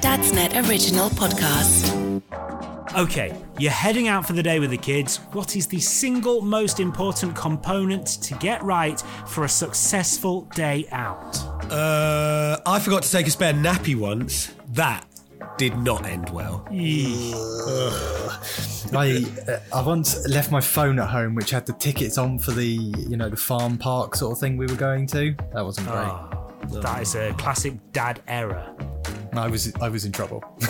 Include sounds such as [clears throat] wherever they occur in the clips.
Dadsnet original podcast. Okay, you're heading out for the day with the kids. What is the single most important component to get right for a successful day out? Uh, I forgot to take a spare nappy once. That did not end well. I uh, I once left my phone at home, which had the tickets on for the you know the farm park sort of thing we were going to. That wasn't great. Ah, that is a classic dad error. I was I was in trouble. [laughs]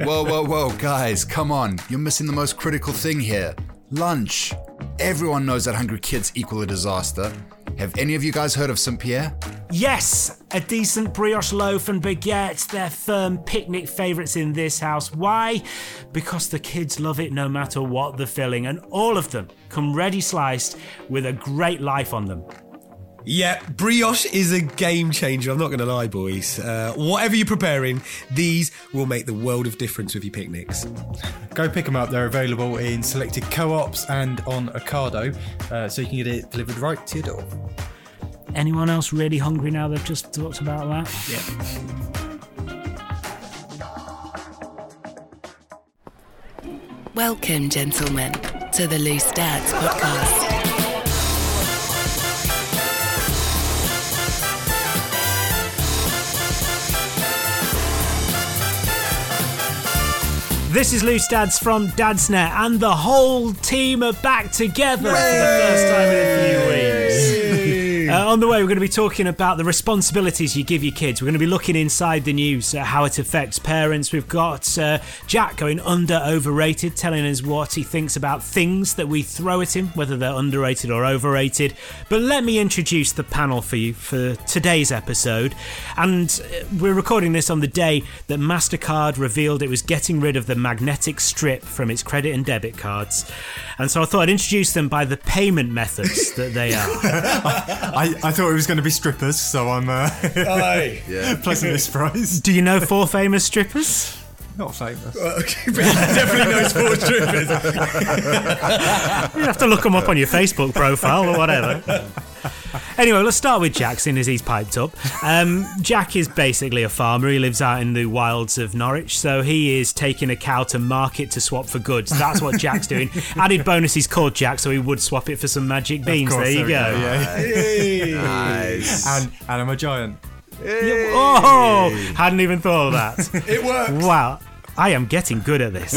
Whoa, whoa, whoa, guys, come on. You're missing the most critical thing here lunch. Everyone knows that hungry kids equal a disaster. Have any of you guys heard of St. Pierre? Yes, a decent brioche loaf and baguette. They're firm picnic favourites in this house. Why? Because the kids love it no matter what the filling, and all of them come ready sliced with a great life on them. Yeah, brioche is a game changer. I'm not going to lie, boys. Uh, whatever you're preparing, these will make the world of difference with your picnics. Go pick them up. They're available in selected co-ops and on Ocado, uh, so you can get it delivered right to your door. Anyone else really hungry now they've just talked about that? Welcome, gentlemen, to the Loose Dads podcast. This is Loose Dads from Dadsnet, and the whole team are back together for the first time in a few weeks. Uh, on the way, we're going to be talking about the responsibilities you give your kids. We're going to be looking inside the news, uh, how it affects parents. We've got uh, Jack going under overrated, telling us what he thinks about things that we throw at him, whether they're underrated or overrated. But let me introduce the panel for you for today's episode. And uh, we're recording this on the day that MasterCard revealed it was getting rid of the magnetic strip from its credit and debit cards. And so I thought I'd introduce them by the payment methods that they are. [laughs] [laughs] I, I thought it was going to be strippers, so I'm uh, [laughs] Yeah. pleasantly surprised. Do you know four famous strippers? Not famous. [laughs] Definitely knows four strippers. [laughs] You have to look them up on your Facebook profile or whatever. [laughs] Anyway, let's start with Jackson as he's piped up. Um, Jack is basically a farmer. He lives out in the wilds of Norwich, so he is taking a cow to market to swap for goods. That's what Jack's [laughs] doing. Added bonus, he's called Jack, so he would swap it for some magic beans. there you there go. [laughs] Nice. And and I'm a giant. Oh, hadn't even thought of that. It works. Wow, I am getting good at this.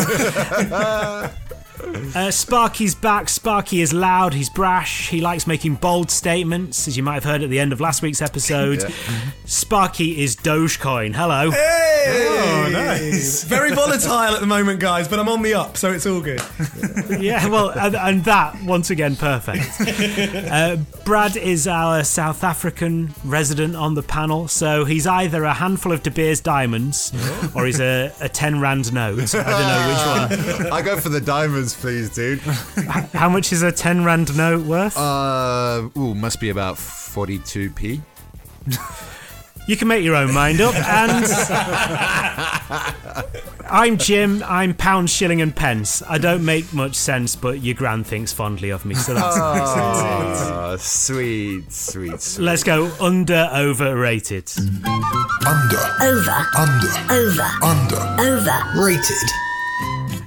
Uh, Sparky's back. Sparky is loud. He's brash. He likes making bold statements, as you might have heard at the end of last week's episode. [laughs] Sparky is Dogecoin. Hello. Hey! Oh, nice. [laughs] Very volatile at the moment, guys, but I'm on the up, so it's all good. [laughs] Yeah, well, and, and that once again perfect. Uh, Brad is our South African resident on the panel, so he's either a handful of De Beers diamonds or he's a, a ten rand note. I don't know which one. I go for the diamonds, please, dude. [laughs] How much is a ten rand note worth? Uh, ooh, must be about 42p. [laughs] You can make your own mind up. And I'm Jim. I'm pound, shilling, and pence. I don't make much sense, but your gran thinks fondly of me, so that's [laughs] Oh, sweet, sweet, sweet. Let's go under overrated. Under. Over, Under. over, Under. over.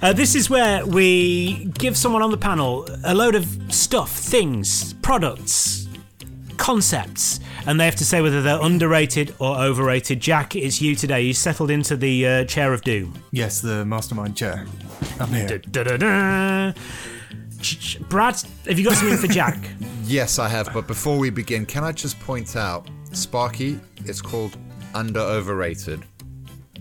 Uh, this is where we give someone on the panel a load of stuff, things, products, concepts, and they have to say whether they're underrated or overrated. Jack, it's you today. You settled into the uh, chair of doom. Yes, the mastermind chair. I'm here. Da-da-da. Ch- ch- Brad, have you got something for Jack? [laughs] Yes, I have, but before we begin, can I just point out, Sparky, it's called under overrated.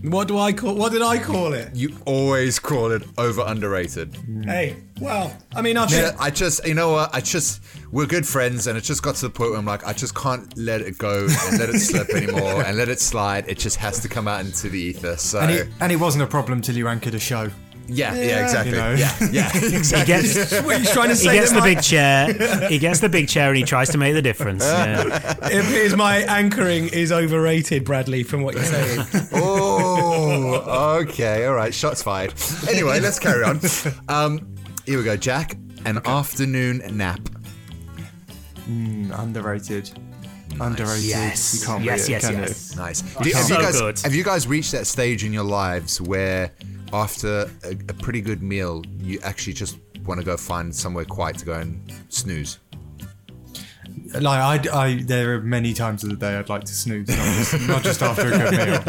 What do I call? What did I call it? You always call it over underrated. Hmm. Hey, well, I mean, I've Yeah, I just, you know what? I just, we're good friends, and it just got to the point where I'm like, I just can't let it go and let it slip [laughs] anymore and let it slide. It just has to come out into the ether. So, And it, and it wasn't a problem till you anchored a show. Yeah, yeah, exactly. You know. Yeah, yeah, [laughs] He exactly. gets, [laughs] What, he's trying to he gets the my, big chair. He gets the big chair and he tries to make the difference. Yeah. [laughs] it appears my anchoring is overrated, Bradley, from what you're saying. Oh, okay, all right. Shots fired. Anyway, let's carry on. Um, here we go, Jack. An afternoon nap. Mm, underrated. Underrated. Yes. You can't Yes, beat it, yes, can yes. you? Nice. Do- have, So you guys, good. have you guys reached that stage in your lives where, after a, a pretty good meal, you actually just want to go find somewhere quiet to go and snooze? Like I, I, there are many times of the day I'd like to snooze, not just, not just after a good meal.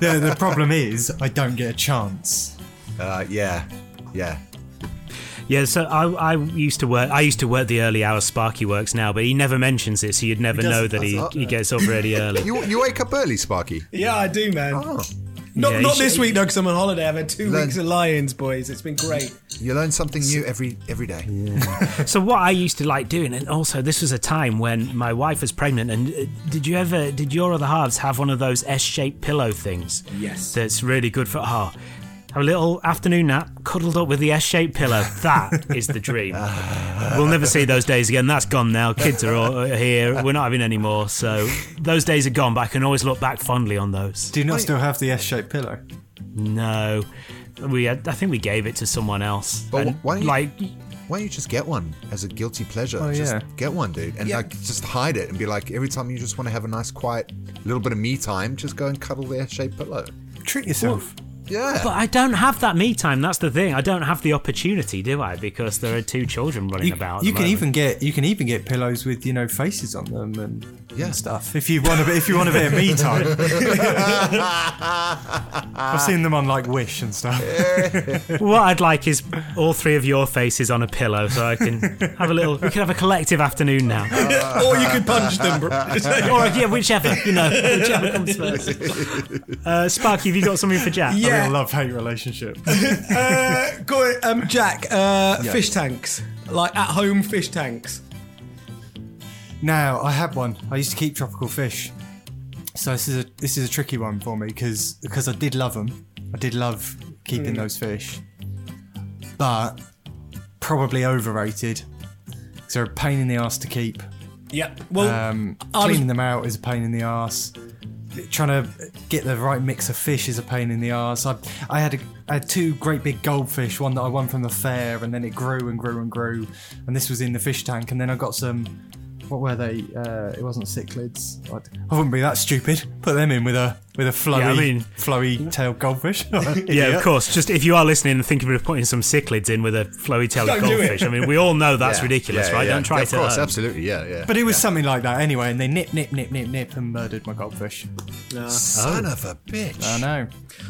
The, the problem is I don't get a chance. Uh, yeah, yeah. Yeah, so I, I used to work. I used to work the early hours. Sparky works now, but he never mentions it, so you'd never know that he, he gets up really early. You you wake up early, Sparky. Yeah, I do, man. Oh, Not Yeah, not this should- week though, because I'm on holiday. I've had two Learn- weeks of Lions, boys. It's been great. you learn something new every every day. [laughs] So what I used to like doing, and also this was a time when my wife was pregnant. And uh, did you ever, did your other halves have one of those S-shaped pillow things? Yes. That's really good for. Oh, have a little afternoon nap, cuddled up with the S-shaped pillow. That is the dream. we'll never see those days again. That's gone now. Kids are all here. We're not having any more. So those days are gone. But I can always look back fondly on those. Do you not oh, still have the S-shaped pillow? No, we had, I think we gave it to someone else. But And, why don't you- like Why don't you just get one as a guilty pleasure? Oh, just yeah. get one, dude, and Yeah. like just hide it and be like, every time you just want to have a nice, quiet little bit of me time, just go and cuddle the S-shaped pillow. Treat yourself. Yeah. But I don't have that me time. That's the thing. I don't have the opportunity, do I? Because there are two children running You, about. you can moment. even get you can even get pillows with you know faces on them and, Yeah. and stuff. If you want a bit, if you want a bit of me time, [laughs] I've seen them on like Wish and stuff. What I'd like is all three of your faces on a pillow, so I can have a little. We can have a collective afternoon now, [laughs] or you could punch them. bro. [laughs] or yeah, whichever you know, whichever comes first. Uh, Sparky, have you got something for Jack? Yeah. A love hate relationship. uh, go on, um, Jack. Uh, Fish tanks, like at home fish tanks. Now I had one. I used to keep tropical fish. So this is a this is a tricky one for me because because I did love them. I did love keeping those fish, but probably overrated. they're a pain in the ass to keep. Yep. Well, Um, I was- cleaning them out is a pain in the ass. Trying to get the right mix of fish is a pain in the ass. I, I had a, I had two great big goldfish. One that I won from the fair, and then it grew and grew and grew. And this was in the fish tank. And then I got some. What were they? Uh, it wasn't cichlids. I'd- I wouldn't be that stupid. Put them in with a with a flowy, Yeah, I mean- flowy tailed goldfish. [laughs] [laughs] Yeah, of course. Just if you are listening and thinking of putting some cichlids in with a flowy tailed Don't do it. goldfish, I mean, we all know that's [laughs] Yeah, ridiculous, yeah, right? yeah. Don't try Of to. course, um, absolutely, yeah, yeah. But it was something like that anyway. And they nip, nip, nip, nip, nip, and murdered my goldfish. son of a bitch. I know.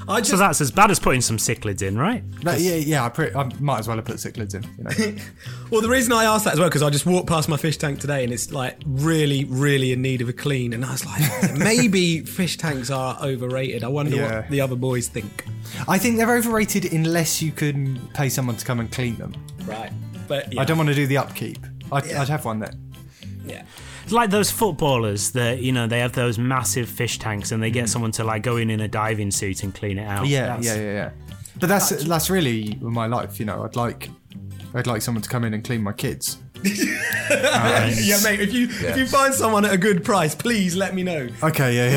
I just So that's as bad as putting some cichlids in, right? No, yeah, yeah. I, pre- I might as well have put cichlids in. You know. Well, the reason I asked that as well because I just walked past my fish tank today and it's like really, really in need of a clean, and I was like, maybe fish tanks are overrated. I wonder Yeah. what the other boys think. I think they're overrated unless you can pay someone to come and clean them. Right, but yeah, I don't want to do the upkeep. I'd, I'd have one that. Yeah. It's like those footballers that you know they have those massive fish tanks and they get mm. someone to like go in in a diving suit and clean it out. Yeah, That's- yeah, yeah, yeah. But that's that's really my life. You know, I'd like I'd like someone to come in and clean my kids. [laughs] yeah, mate. If you if you find someone at a good price, please let me know. Okay, yeah,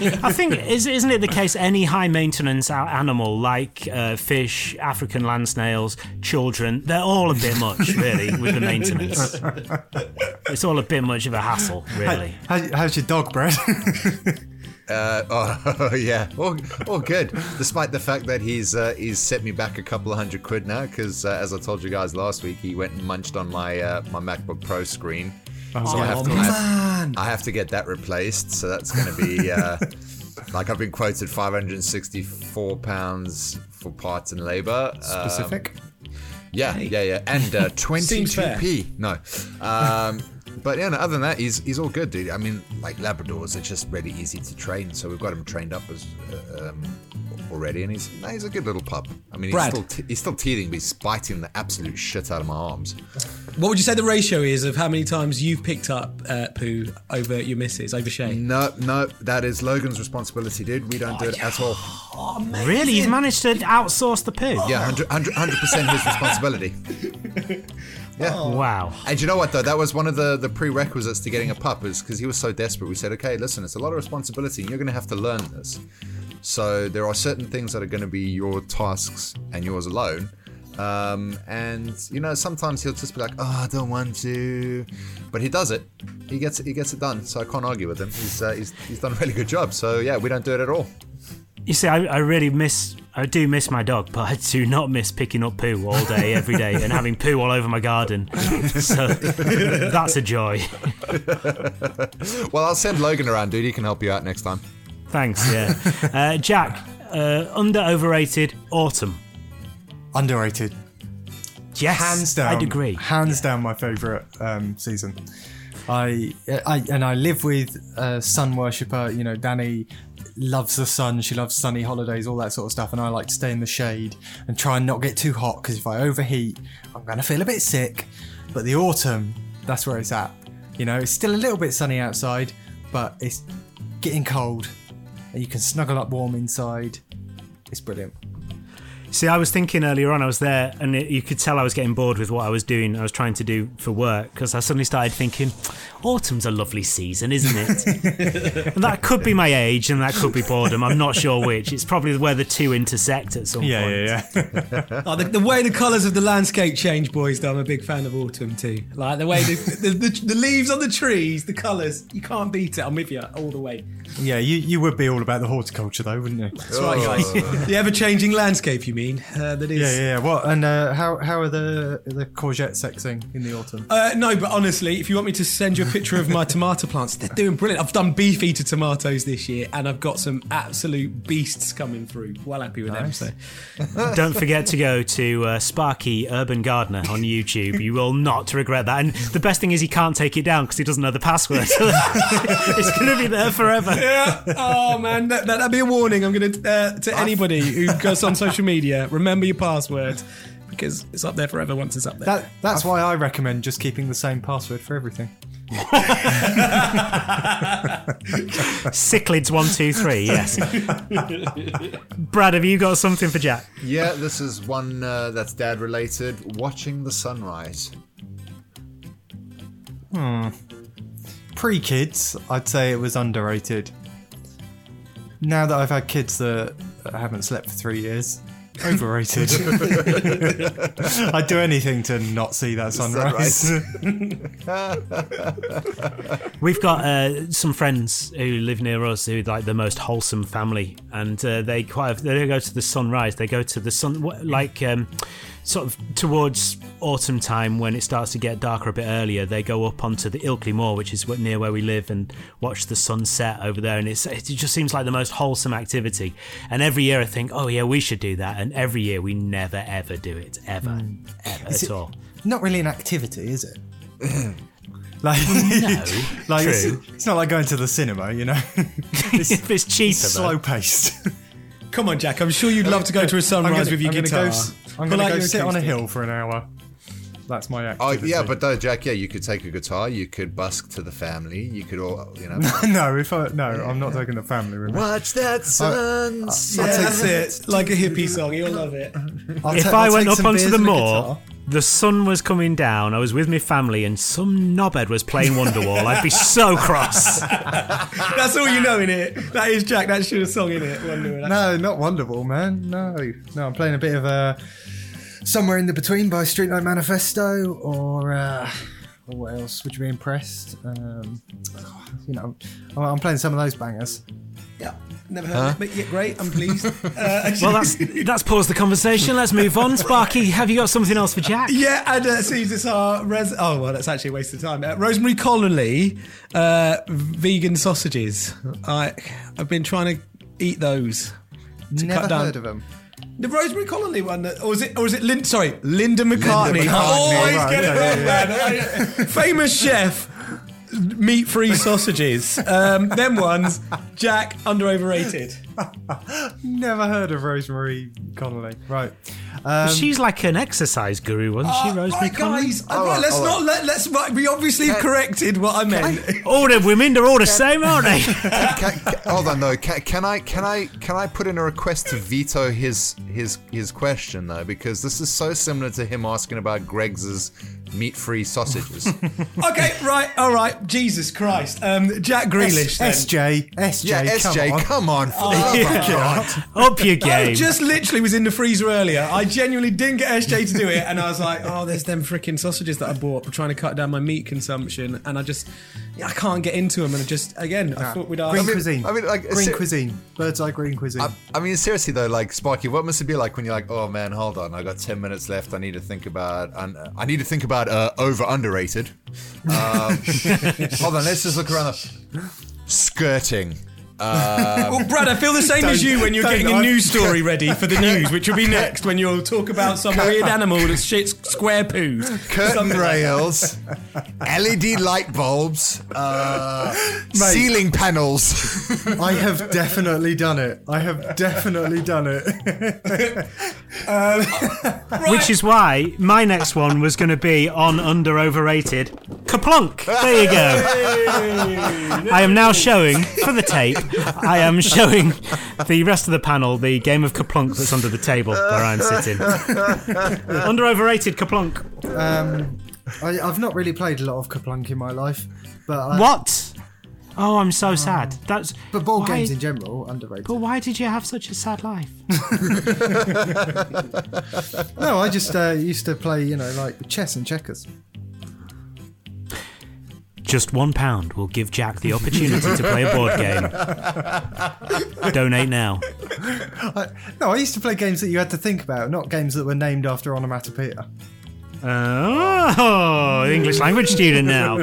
yeah. [laughs] I think is, isn't it the case any high maintenance a- animal like uh, fish, African land snails, children, they're all a bit much [laughs] really with the maintenance. It's all a bit much of a hassle, really. How, how's your dog, Brad? Uh, [laughs] oh [laughs] yeah, all, all good. Despite the fact that he's uh, he's set me back a couple of hundred quid now, because uh, as I told you guys last week, he went and munched on my uh, my MacBook Pro screen. so I have to I have, I have to get that replaced. So that's going to be uh, [laughs] like I've been quoted 564 pounds for parts and labour. Um, Specific. yeah, yeah, yeah, and uh, 22p. No, um, but yeah, no, other than that, he's he's all good, dude. I mean, like Labradors are just really easy to train, so we've got him trained up as uh, um, already, and he's no, he's a good little pup. I mean, he's Brad. still t- he's still teething, but he's biting the absolute shit out of my arms. What would you say the ratio is of how many times you've picked up uh, poo over your missus, over Shay? No, no, that is Logan's responsibility, dude. We don't do it at all. Really, you've managed to outsource the poo? Yeah, 100 percent his responsibility. [laughs] Yeah. Wow. And you know what though? That was one of the, the prerequisites to getting a pup is because he was so desperate. We said, okay, listen, it's a lot of responsibility, and you're going to have to learn this. So there are certain things that are going to be your tasks and yours alone, Um, and you know, sometimes he'll just be like, "Oh, I don't want to," but he does it. He gets it. He gets it done. So I can't argue with him. He's uh, he's, he's done a really good job. So yeah, we don't do it at all. You see, I, I really miss, I do miss my dog, but I do not miss picking up poo all day, every day, and having poo all over my garden. So [laughs] that's a joy. Well, I'll send Logan around, dude. He can help you out next time. Thanks, yeah. Uh, Jack, uh, under overrated autumn. Underrated. Yes, hands down. I'd agree. Hands down, my favourite um, season. I, I and I live with a sun worshipper. You know, Danny loves the sun. She loves sunny holidays, all that sort of stuff. And I like to stay in the shade and try and not get too hot because if I overheat, I'm gonna feel a bit sick. But the autumn, that's where it's at. You know, it's still a little bit sunny outside, but it's getting cold. And you can snuggle up warm inside. It's brilliant. See, I was thinking earlier on, I was there, and it, you could tell I was getting bored with what I was doing. I was trying to do for work because I suddenly started thinking, autumn's a lovely season, isn't it? [laughs] and that could be my age, and that could be boredom. I'm not sure which. It's probably where the two intersect at some Yeah, point. yeah, yeah. [laughs] Oh, the, the way the colours of the landscape change, boys, though, I'm a big fan of autumn too. Like the way the, the, the, the leaves on the trees, the colours, you can't beat it. I'm with you all the way. yeah, you, you would be all about the horticulture though, wouldn't you? That's right, guys. the ever changing landscape, you mean? Uh, that is. Yeah, yeah, yeah. What and uh, how how are the the courgette sexing in the autumn? Uh, no, but honestly, if you want me to send you a picture of my tomato plants, they're doing brilliant. I've done beef eater tomatoes this year, and I've got some absolute beasts coming through. Well happy with Nice. them. So. [laughs] Don't forget to go to uh, Sparky Urban Gardener on YouTube. You will not regret that. And the best thing is he can't take it down because he doesn't know the password. [laughs] it's going to be there forever. Yeah. Oh man, that, that, that'd be a warning. I'm going to uh, to anybody who goes on social media. Remember your password because it's up there forever once it's up there. That that's why I recommend just keeping the same password for everything. [laughs] Cichlids one two three. Yes. [laughs] Brad, have you got something for Jack? Yeah, this is one uh, that's dad related. Watching the sunrise. Hmm. Pre kids, I'd say it was underrated. Now that I've had kids that haven't slept for three years, overrated. [laughs] I'd do anything to not see that sunrise. [laughs] We've got uh, some friends who live near us who are like the most wholesome family, and uh, they quite they don't go to the sunrise. They go to the sun like um, sort of towards autumn time when it starts to get darker a bit earlier. They go up onto the Ilkley Moor, which is near where we live, and watch the sunset over there. And it's it just seems like the most wholesome activity. And every year I think, oh yeah, we should do that. And every year we never ever do it ever hmm. ever at it- all. Not really an activity, is it? [clears throat] like, No, [laughs] like it's, true. it's not like going to the cinema, you know. [laughs] it's [laughs] it's cheaper, slow paced. Come on, Jack. I'm sure you'd love to go to a sunrise with your I'm guitar. Gonna go, I'm Pull gonna go sit on a hill for an hour. That's my Oh yeah, but though, Jack, yeah, you could take a guitar, you could busk to the family, you could all, you know, [laughs] no, if I no, I'm not taking the family with watch that sunset. Yeah, that's it. Like a hippie song. You'll love it. [laughs] I'll if ta- I I'll went up onto the moor, guitar. The sun was coming down, I was with my family, and some knobhead was playing Wonderwall, I'd be so cross. [laughs] That's all you know in it. That is Jack. That's your song in it. Wonder. No, not Wonderwall, man. No, no, I'm playing a bit of uh, somewhere in the between by Streetlight Manifesto, or uh, or what else? Would you be impressed? Um, you know, I'm- I'm playing some of those bangers. Yeah. Never heard of it, but yeah, great. I'm pleased. [laughs] Uh, Well, that's [laughs] that's paused the conversation. Let's move on. Sparky, have you got something else for Jack? Yeah, and uh, Caesar's our res- oh well, that's actually a waste of time. Uh, Rosemary Conley, uh, vegan sausages. I I've been trying to eat those. To Never cut down. heard of them. The Rosemary Conley one, that, or is it? Or is it? Lin- sorry, Linda McCartney. McCartney, oh, Always right, get it yeah, wrong, yeah, man. [laughs] Famous chef. Meat-free sausages. Um, them ones, Jack under overrated. Never heard of Rosemary Conley. Right. Um, She's like an exercise guru, wasn't she, Uh, Rosemary right, Conley? guys. All right, right, let's all not let. Let's. Right, we obviously have corrected what I meant. [laughs] All the women, they're all the same, aren't they? [laughs] Can, can, hold on though. Can, can I can I can I put in a request to veto his his his question though because this is so similar to him asking about Greggs meat-free sausages. [laughs] Okay, right, all right. Jesus Christ. Um, Jack Grealish. then. SJ, SJ, yeah, SJ, come on. come on. Up your game. I game. just literally was in the freezer earlier. I genuinely didn't get SJ to do it, and I was like, "Oh, there's them freaking sausages that I bought. I'm trying to cut down my meat consumption, and I just, yeah, I can't get into them. And I just, again, I thought we'd ask. Green mean- cuisine. I mean, like, green ser- cuisine. Bird's eye green cuisine. I, I mean, seriously though, like Sparky, what must it be like when you're like, oh man, hold on, I got ten minutes left. I need to think about, and I need to think about uh, over underrated. Um, [laughs] hold on, let's just look around. The, skirting. Well, Brad, I feel the same as you when you're getting a I- news story ready for the news, which will be next when you'll talk about some weird animal that shits square poos. Curtain Something like that. rails, LED light bulbs, uh, ceiling panels. I have definitely done it. I have definitely done it. [laughs] Which is why my next one was going to be on under overrated. KerPlunk! There you go. I am now showing, for the tape, I am showing the rest of the panel the game of KerPlunk that's under the table where I'm sitting. [laughs] under overrated KerPlunk. Um, I, I've not really played a lot of KerPlunk in my life, but I, What? Oh, I'm so sad. That's. But board why- games in general underrated. But why did you have such a sad life? [laughs] No, I just uh, used to play, you know, like chess and checkers. Just one pound will give Jack the opportunity to play a board game. Donate now. No, I used to play games that you had to think about, not games that were named after onomatopoeia. Oh, English language student now.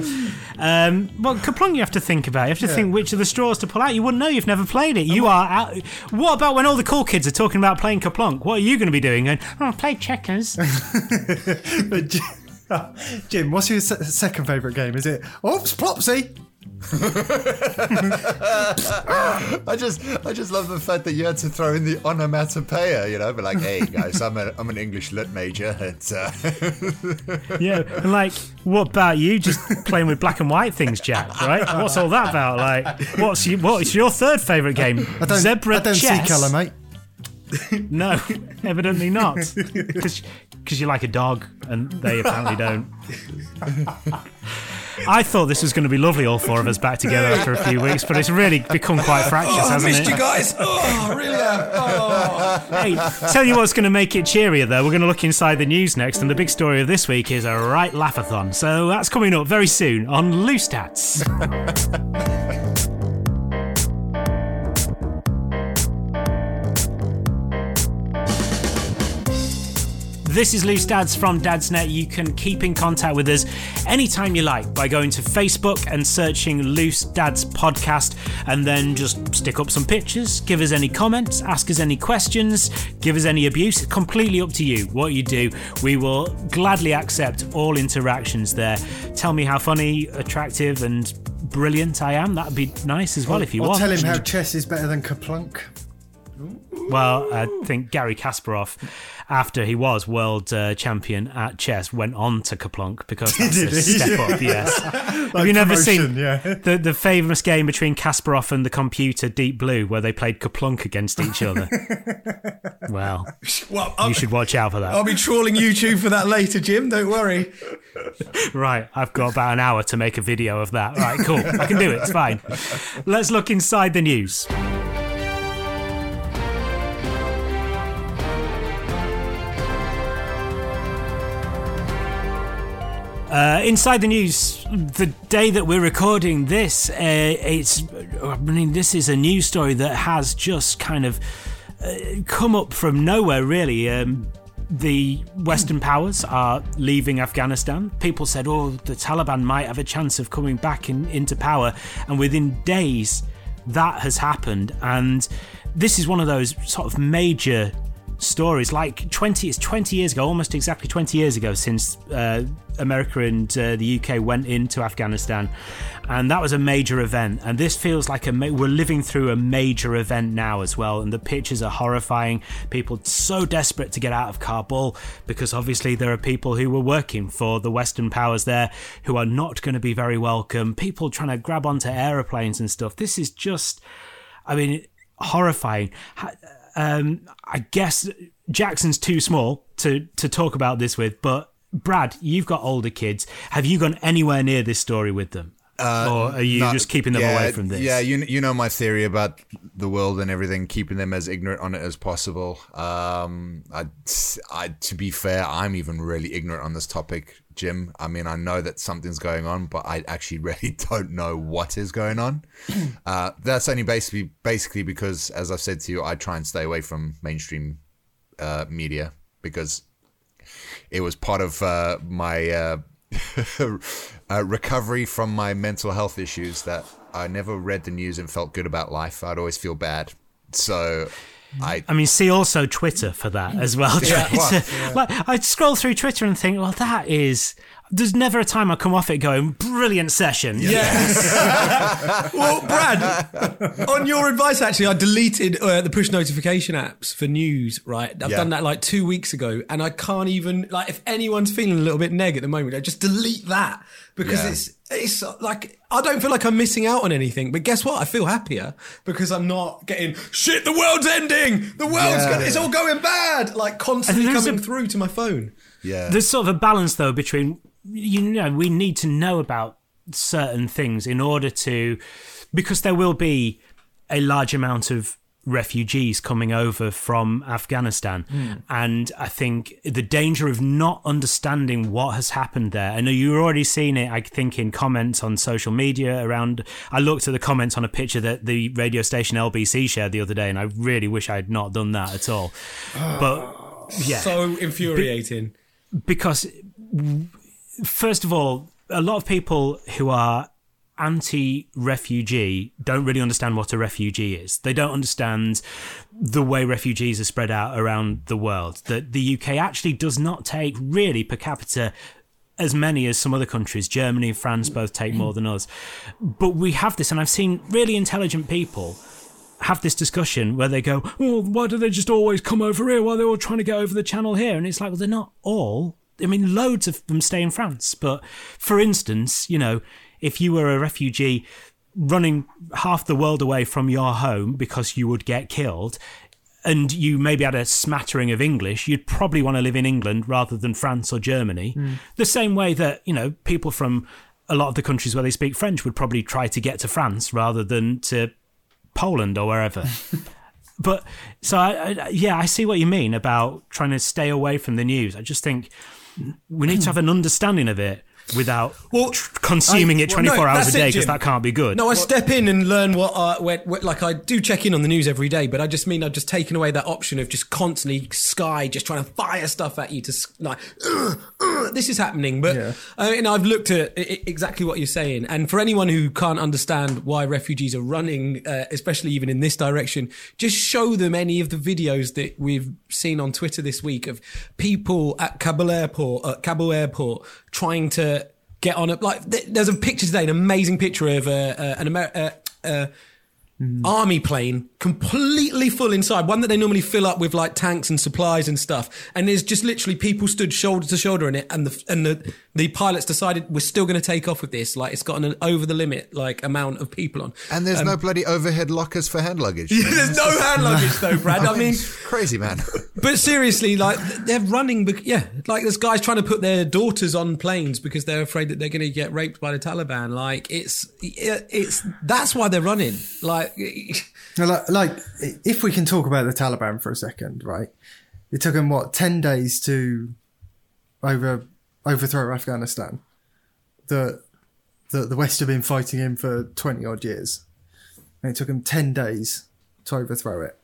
Um, well, KerPlunk you have to think about. You have to think which of the straws to pull out. You wouldn't know. You've never played it. You are out. What about when all the cool kids are talking about playing KerPlunk? What are you going to be doing? Going, oh, play checkers. [laughs] [laughs] But Jim, [laughs] Jim what's your se- second favourite game? Is it Oops, Plopsy? [laughs] I just, I just love the fact that you had to throw in the onomatopoeia, you know, but like, hey guys, I'm a, I'm an English lit major. And, uh, [laughs] yeah. And like, what about you? Just playing with black and white things, Jack. Right? What's all that about? Like, what's you, what's your third favourite game? I don't, Zebra I don't chess. see colour, mate. [laughs] No, evidently not. [laughs] Because you're like a dog, and they apparently don't. I thought this was going to be lovely, all four of us back together after a few weeks, but it's really become quite [laughs] oh, fractious, Oh, I hasn't missed it? you guys. Oh, really. Oh. Hey, tell you what's going to make it cheerier, though. We're going to look inside the news next, and the big story of this week is a right laughathon. So that's coming up very soon on Loose Dads. This is Loose Dads from Dadsnet. You can keep in contact with us anytime you like by going to Facebook and searching Loose Dads Podcast and then just stick up some pictures, give us any comments, ask us any questions, give us any abuse. Completely up to you what you do. We will gladly accept all interactions there. Tell me how funny, attractive, and brilliant I am. That'd be nice as well if you Or want. tell him how chess is better than KerPlunk. Well, I think Gary Kasparov, after he was world uh, champion at chess, went on to KerPlunk because [laughs] that's a step up. Yes. [laughs] Have you never seen yeah. the the famous game between Kasparov and the computer Deep Blue, where they played KerPlunk against each other? [laughs] well, Well, you should watch out for that. I'll be trawling YouTube for that later, Jim. Don't worry. Right, I've got about an hour to make a video of that. Right, cool. I can do it. It's fine. Let's look inside the news. Uh, inside the news, the day that we're recording this, uh, it's. I mean, this is a news story that has just kind of uh, come up from nowhere, really. Um, the Western powers are leaving Afghanistan. People said, oh, the Taliban might have a chance of coming back in, into power. And within days, that has happened. And this is one of those sort of major stories. Like 20, it's 20 years ago, almost exactly 20 years ago since uh, America and uh, the UK went into Afghanistan. And that was a major event. And this feels like a ma- we're living through a major event now as well. And the pictures are horrifying. People so desperate to get out of Kabul because obviously there are people who were working for the Western powers there who are not going to be very welcome. People trying to grab onto aeroplanes and stuff. This is just, I mean, horrifying. Um, I guess Jackson's too small to to talk about this with, but Brad, you've got older kids. Have you gone anywhere near this story with them? Or are you No, just keeping them yeah, away from this? Yeah, you you know my theory about the world and everything, keeping them as ignorant on it as possible. Um, I, I to be fair, I'm even really ignorant on this topic, Jim. I mean, I know that something's going on, but I actually [laughs] really don't know what is going on. [clears throat] uh, that's only basically basically because, as I've said to you, I try and stay away from mainstream uh, media because it was part of uh, my [laughs] uh, recovery from my mental health issues that I never read the news and felt good about life. I'd always feel bad. So I I mean, see also Twitter for that as well. Yeah, well, [laughs] Like, I'd scroll through Twitter and think, well, that is. There's never a time I come off it going, brilliant session. Yes. [laughs] well, Brad, on your advice, actually, I deleted uh, the push notification apps for news. Right, I've Yeah. done that like two weeks ago, and I can't even like if anyone's feeling a little bit neg at the moment, I just delete that because Yeah. it's it's like I don't feel like I'm missing out on anything. But guess what? I feel happier because I'm not getting shit. The world's ending. The world's Yeah. gonna, it's all going bad. Like constantly coming a- through to my phone. yeah. There's sort of a balance, though, between, you know, we need to know about certain things in order to, because there will be a large amount of refugees coming over from Afghanistan. Hmm. And I think the danger of not understanding what has happened there. I know you've already seen it, I think, in comments on social media around. I looked at the comments on a picture that the radio station LBC shared the other day, and I really wish I had not done that at all. [sighs] But yeah So infuriating. because first of all a lot of people who are anti-refugee don't really understand what a refugee is they don't understand the way refugees are spread out around the world that the UK actually does not take really per capita as many as some other countries Germany and France both take more than us but we have this and I've seen really intelligent people have this discussion where they go, "Oh, why do they just always come over here? Why are they all trying to get over the channel here?" And it's like, well, they're not all. I mean, loads of them stay in France. But for instance, you know, if you were a refugee running half the world away from your home because you would get killed, and you maybe had a smattering of English, you'd probably want to live in England rather than France or Germany. Hmm. The same way that, you know, people from a lot of the countries where they speak French would probably try to get to France rather than to Poland or wherever. [laughs] but so I, I, yeah, I see what you mean about trying to stay away from the news. I just think we need to have an understanding of it without Well, tr- consuming I- it well, no, 24 hours a day because that can't be good. No, I step in and learn what, I, where, where, like I do check in on the news every day, but I just mean I've just taken away that option of just constantly Sky just trying to fire stuff at you to like, "Ugh, ugh, this is happening. But, Yeah. uh, and I've looked at I- I- exactly what you're saying. And for anyone who can't understand why refugees are running, uh, especially even in this direction, just show them any of the videos that we've seen on Twitter this week of people at Kabul airport, at Kabul airport trying to get on a like th- there's a picture today an amazing picture of uh, uh, an Amer- uh, uh, army plane completely full inside one that they normally fill up with like tanks and supplies and stuff and there's just literally people stood shoulder to shoulder in it and the and the the pilots decided we're still going to take off with this like it's got an over the limit like amount of people on and there's no bloody overhead lockers for hand luggage. [laughs] yeah, there's no [laughs] hand luggage though brad i [laughs] mean crazy, man. but seriously, like they're running. bec- Yeah, like there's guys trying to put their daughters on planes because they're afraid that they're going to get raped by the Taliban. Like it's it's that's why they're running. Like Like, like, if we can talk about the Taliban for a second, right? It took them what ten days to over overthrow Afghanistan. The the the West have been fighting him for twenty odd years, and it took them ten days to overthrow it.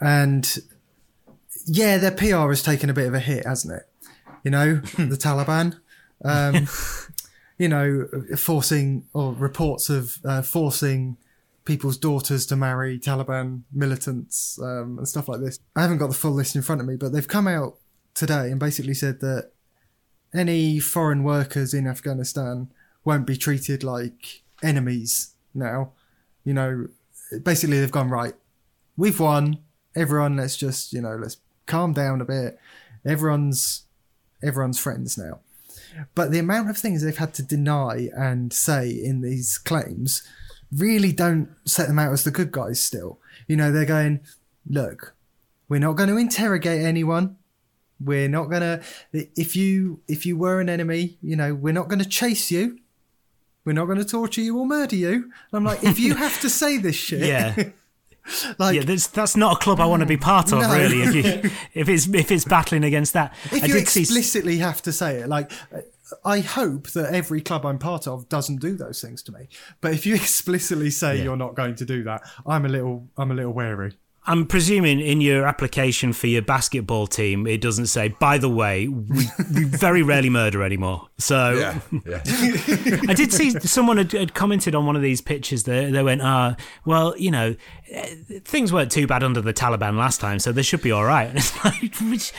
And yeah, their PR has taken a bit of a hit, hasn't it? You know, [laughs] the Taliban. Um, you know, forcing or reports of uh, forcing people's daughters to marry Taliban militants um, and stuff like this. I haven't got the full list in front of me, but they've come out today and basically said that any foreign workers in Afghanistan won't be treated like enemies now. You know, basically they've gone right. We've won. Everyone, let's just you know, let's calm down a bit. Everyone's everyone's friends now. But the amount of things they've had to deny and say in these claims really don't set them out as the good guys still. You know, they're going, look, we're not going to interrogate anyone. We're not gonna. If you if you were an enemy, you know, we're not gonna chase you. We're not going to torture you or murder you. And I'm like, if you have to say this shit, [laughs] Yeah. [laughs] like yeah, that's, that's not a club I want to be part of, No. really. If you, [laughs] if it's if it's battling against that, if I you did see explicitly have to say it, like I hope that every club I'm part of doesn't do those things to me. But if you [laughs] explicitly say you're not going to do that, I'm a little I'm a little wary. I'm presuming in your application for your basketball team, it doesn't say, by the way, we, we very rarely murder anymore. So Yeah, [laughs] yeah. I did see someone had, had commented on one of these pictures. They, they went, ah, well, you know, things weren't too bad under the Taliban last time, so they should be all right. And [laughs] it's like, which,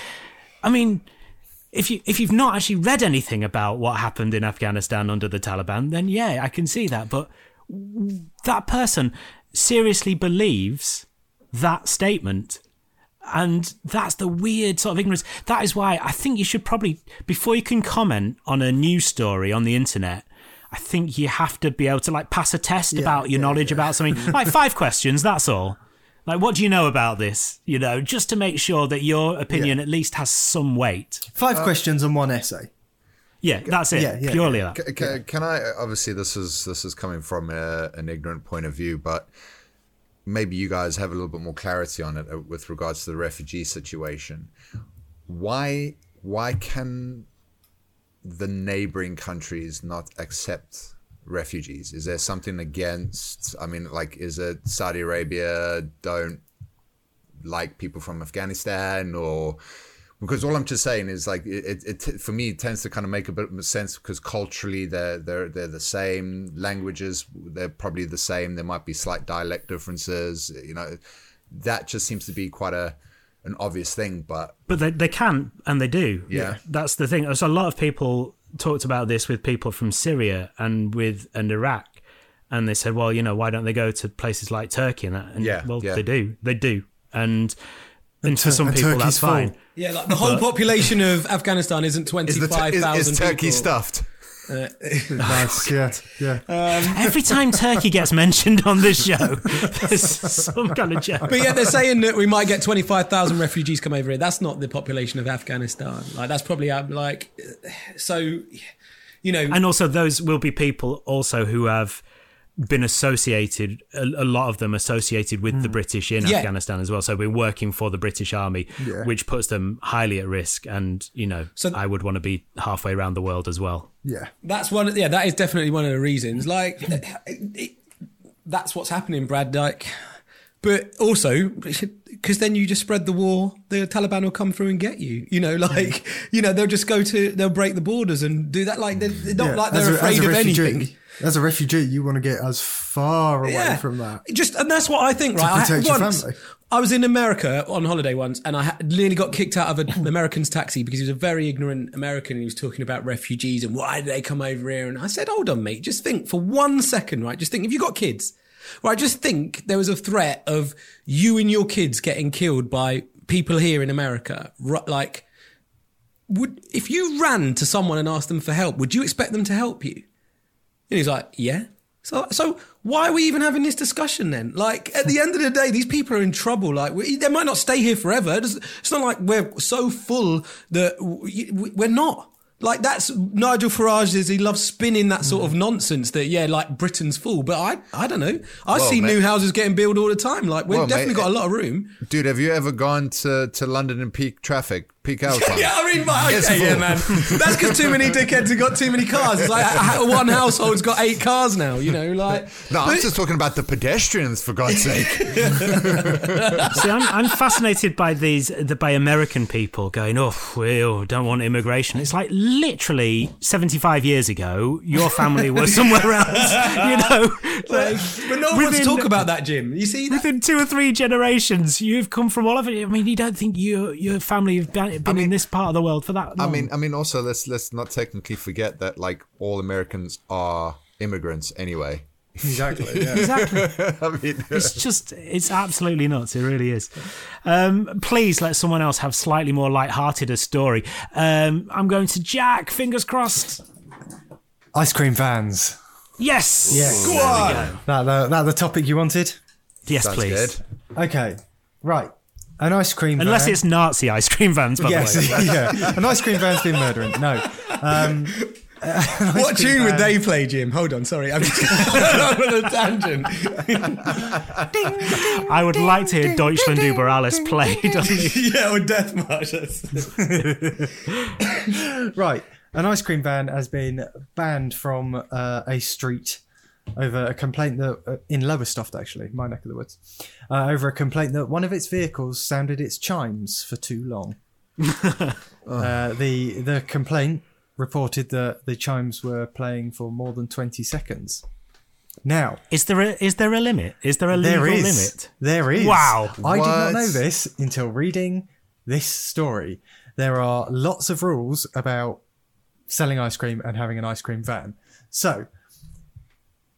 I mean, if you if you've not actually read anything about what happened in Afghanistan under the Taliban, then yeah, I can see that. But that person seriously believes that statement. And that's the weird sort of ignorance. That is why I think you should probably, before you can comment on a news story on the internet, I think you have to be able to like pass a test about your knowledge about something. [laughs] like five questions, that's all. Like, what do you know about this? You know, just to make sure that your opinion at least has some weight. Five questions and one essay. Yeah, that's it. Yeah, yeah, Purely that. Can, can, can I? Obviously, this is this is coming from a, an ignorant point of view, but maybe you guys have a little bit more clarity on it uh, with regards to the refugee situation. Why why can the neighboring countries not accept refugees? Is there something against? I mean, like, is it Saudi Arabia don't like people from Afghanistan or? Because all I'm just saying is like it, it, it for me it tends to kind of make a bit of sense because culturally they're they're they're the same languages they're probably the same there might be slight dialect differences you know that just seems to be quite a an obvious thing but But they, they can, and they do. Yeah. That's the thing. So a lot of people talked about this with people from Syria and with and Iraq. And they said, well, you know, why don't they go to places like Turkey and that? And, Yeah, well, yeah. they do. They do. And, and, for Tur- some and people, Turkey's that's full. fine. Yeah, like the whole population of Afghanistan isn't is the twenty-five is, is turkey people. stuffed Uh, [laughs] nice. Oh, yeah. Yeah. Um, Every time Turkey gets mentioned on this show, [laughs] there's some kind of joke. But yeah, they're saying that we might get 25,000 refugees come over here. That's not the population of Afghanistan. Like, that's probably uh, like, uh, so, you know, and also those will be people also who have been associated a, a lot of them associated with the hmm. british in Yeah. afghanistan as well so we're working for the british army Yeah. which puts them highly at risk and you know So- i would want to be halfway around the world as well Yeah. that's one, yeah, that is definitely one of the reasons. Like, hmm. it, it, that's what's happening, Brad. Dyke. but also, because then you just spread the war, the Taliban will come through and get you. You know, hmm. like, you know, they'll just go to, they'll break the borders and do that. Like, they're, they're not Yeah. like they're a- afraid a of refugee- anything. As a refugee, you want to get as far away from that. Just and that's what I think. Right, I once, family. I was in America on holiday once, and I had, nearly got kicked out of an [laughs] American's taxi because he was a very ignorant American. and He was talking about refugees and why did they come over here. And I said, "Hold on, mate. Just think for one second, right? Just think if you got kids, right? Just think there was a threat of you and your kids getting killed by people here in America, right? Like." Would if you ran to someone and asked them for help, would you expect them to help you? And he's like, yeah. So, so why are we even having this discussion then? Like, at the end of the day, these people are in trouble. Like, we, they might not stay here forever. It's, it's not like we're so full that we, we- we're not. Like, that's Nigel Farage is, he loves spinning that sort of mm. nonsense that, yeah, like Britain's full. But I, I don't know. I Well, see mate- new houses getting built all the time. Like, we've Well, definitely mate, got a lot of room. dude have you ever gone to to london in peak traffic peak hour time Yeah, I mean, but, It's okay, yeah, full. man. That's because too many dickheads have got too many cars. It's like one household's got eight cars now. You know, like no i'm just talking about the pedestrians for god's sake [laughs] See, I'm, I'm fascinated by these the, by American people going, oh, we oh, don't want immigration. It's like literally 75 years ago, your family was [laughs] somewhere else. You know, like, But no one wants to talk about that, Jim. You see that? Within two or three generations, you've come from all over. I mean, you don't think you, your family have been, been in this part of the world for that I mean, I mean, also let's let's not technically forget that like all Americans are immigrants anyway. Exactly. [laughs] Yeah. exactly. I mean, [laughs] It's just, it's absolutely nuts. It really is. Um, please let someone else have slightly more light-hearted a story. Um, I'm going to Jack. Fingers crossed. Ice cream vans. Yes. Yes. There we go. That the, that the topip you wanted? Yes, sounds please. good. Okay. Right. An ice cream van Unless van. it's Nazi ice cream vans, by yes, the way. [laughs] yeah. An ice cream van's been murdering. No. Um, [laughs] What cream tune would they play, Jim? Hold on, sorry, I'm just [laughs] on a tangent. ding, ding, I would like to hear Deutschland über alles played. on the- yeah, or Death March. Right. An ice cream van has been banned from uh, a street over a complaint that uh, in Lowestoft, actually, my neck of the woods, uh, over a complaint that one of its vehicles sounded its chimes for too long. [laughs] uh, the the complaint reported that the chimes were playing for more than twenty seconds. Now Is there a is there a limit? Is there a legal there is limit? there is. Wow. I did not know this until reading this story. There are lots of rules about selling ice cream and having an ice cream van. So,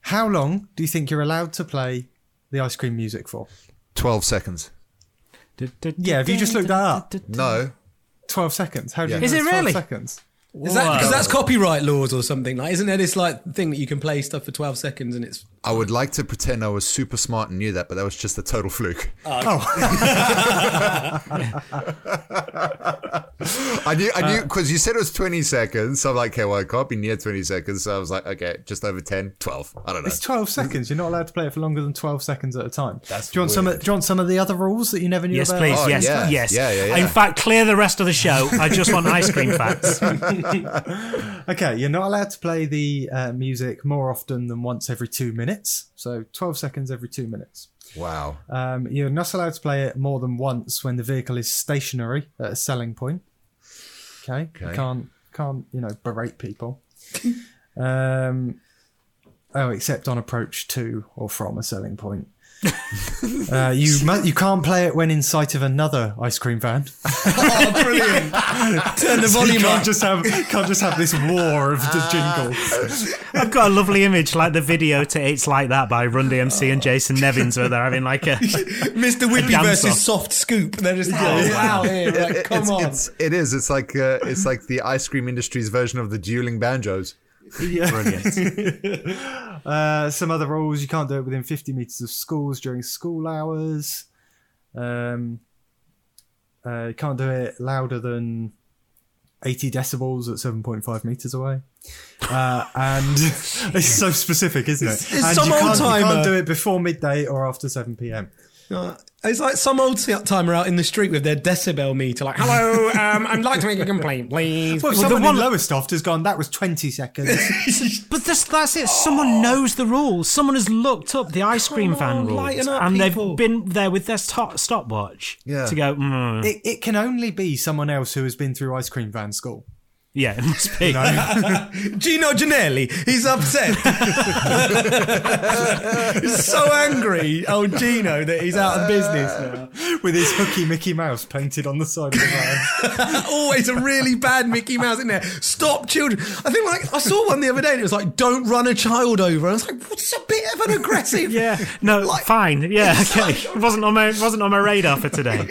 how long do you think you're allowed to play the ice cream music for? 12 seconds. Yeah, have you just looked that up? No. 12 seconds. How do you know Is it it's 12 really? seconds? Is that because that's copyright laws or something? Like, isn't there this like thing that you can play stuff for twelve seconds and it's I would like to pretend I was super smart and knew that, but that was just a total fluke. Oh! oh. [laughs] I knew, I knew, because you said it was 20 seconds. So I'm like, okay, well, it can't be near 20 seconds. So I was like, okay, just over 10, 12. I don't know. It's 12 seconds. You're not allowed to play it for longer than 12 seconds at a time. do you want some? Of, do you want some of the other rules that you never knew Yes, about? please. Oh, yes, yeah. yes. Yeah, yeah, yeah. In fact, clear the rest of the show. I just want ice cream facts. [laughs] [laughs] Okay, you're not allowed to play the uh, music more often than once every two minutes. So 12 seconds every two minutes. Wow. Um, you're not allowed to play it more than once when the vehicle is stationary at a selling point. Okay, you can't can't you know berate people. [laughs] um, oh, except on approach to or from a selling point. Uh, you [laughs] mu- you can't play it when in sight of another ice cream van. [laughs] oh, brilliant. Turn the you volume can't up. just have can't just have this war of the jingles. I've got a lovely image like the video to It's Like That by Run DMC and Jason Nevins where they're having like a. [laughs] Mr. Whippy dance versus off. Soft Scoop. They're just oh, wow, here, like, come it's, on. It's, it is. It's like uh, it's like the ice cream industry's version of the dueling banjos. Brilliant. [laughs] Uh, some other rules: you can't do it within 50 meters of schools during school hours. Um, uh, you can't do it louder than 80 decibels at 7.5 meters away. Uh, and [laughs] it's so specific, isn't it? It's- it's and some you can't, you can't do it before midday or after 7 p.m. Uh, it's like some old timer out in the street with their decibel meter, like, hello, um, I'd like to make a complaint, please. Well, Well, the one- in Lowestoft has gone, that was 20 seconds. [laughs] But this, that's it. Someone knows the rules. Someone has looked up the ice cream Come van on, rules, up, and people. they've been there with their stop, stopwatch Yeah. to go. Mm, it, it can only be someone else who has been through ice cream van school. Yeah, it must be. [laughs] Gino Ginelli, he's upset. [laughs] he's so angry, old Gino, that he's out of business now. [laughs] With his hooky Mickey Mouse painted on the side of the van. Always a really bad Mickey Mouse in there. Stop children. I think like I saw one the other day and it was like, don't run a child over. And I was like, what's a bit of an aggressive. Yeah, no, Like- fine. Yeah, okay. It wasn't on my wasn't on my radar for today.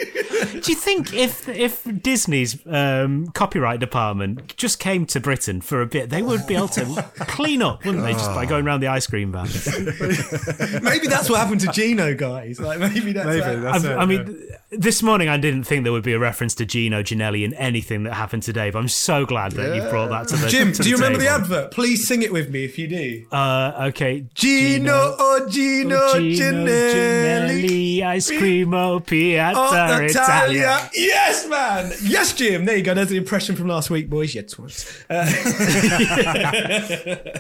Do you think if if Disney's um, copyright department just came to Britain for a bit, they would be able to [laughs] clean up, wouldn't they, just by going around the ice cream van? [laughs] Maybe that's what happened to Gino, guys. Like maybe that's Maybe, what- that's I, it, I mean, this morning I didn't think there would be a reference to Gino Ginelli in anything that happened today, but I'm so glad that you brought that to the Jim, to do you remember the advert? Please sing it with me if you do. Uh, okay. Gino, oh Gino, Gino Ginelli. Ginelli, ice cream, oh, Piazza Italia. Italia. Yes, man. Yes, Jim. There you go. There's the impression from last week, boys. Yeah, twats. Uh, [laughs]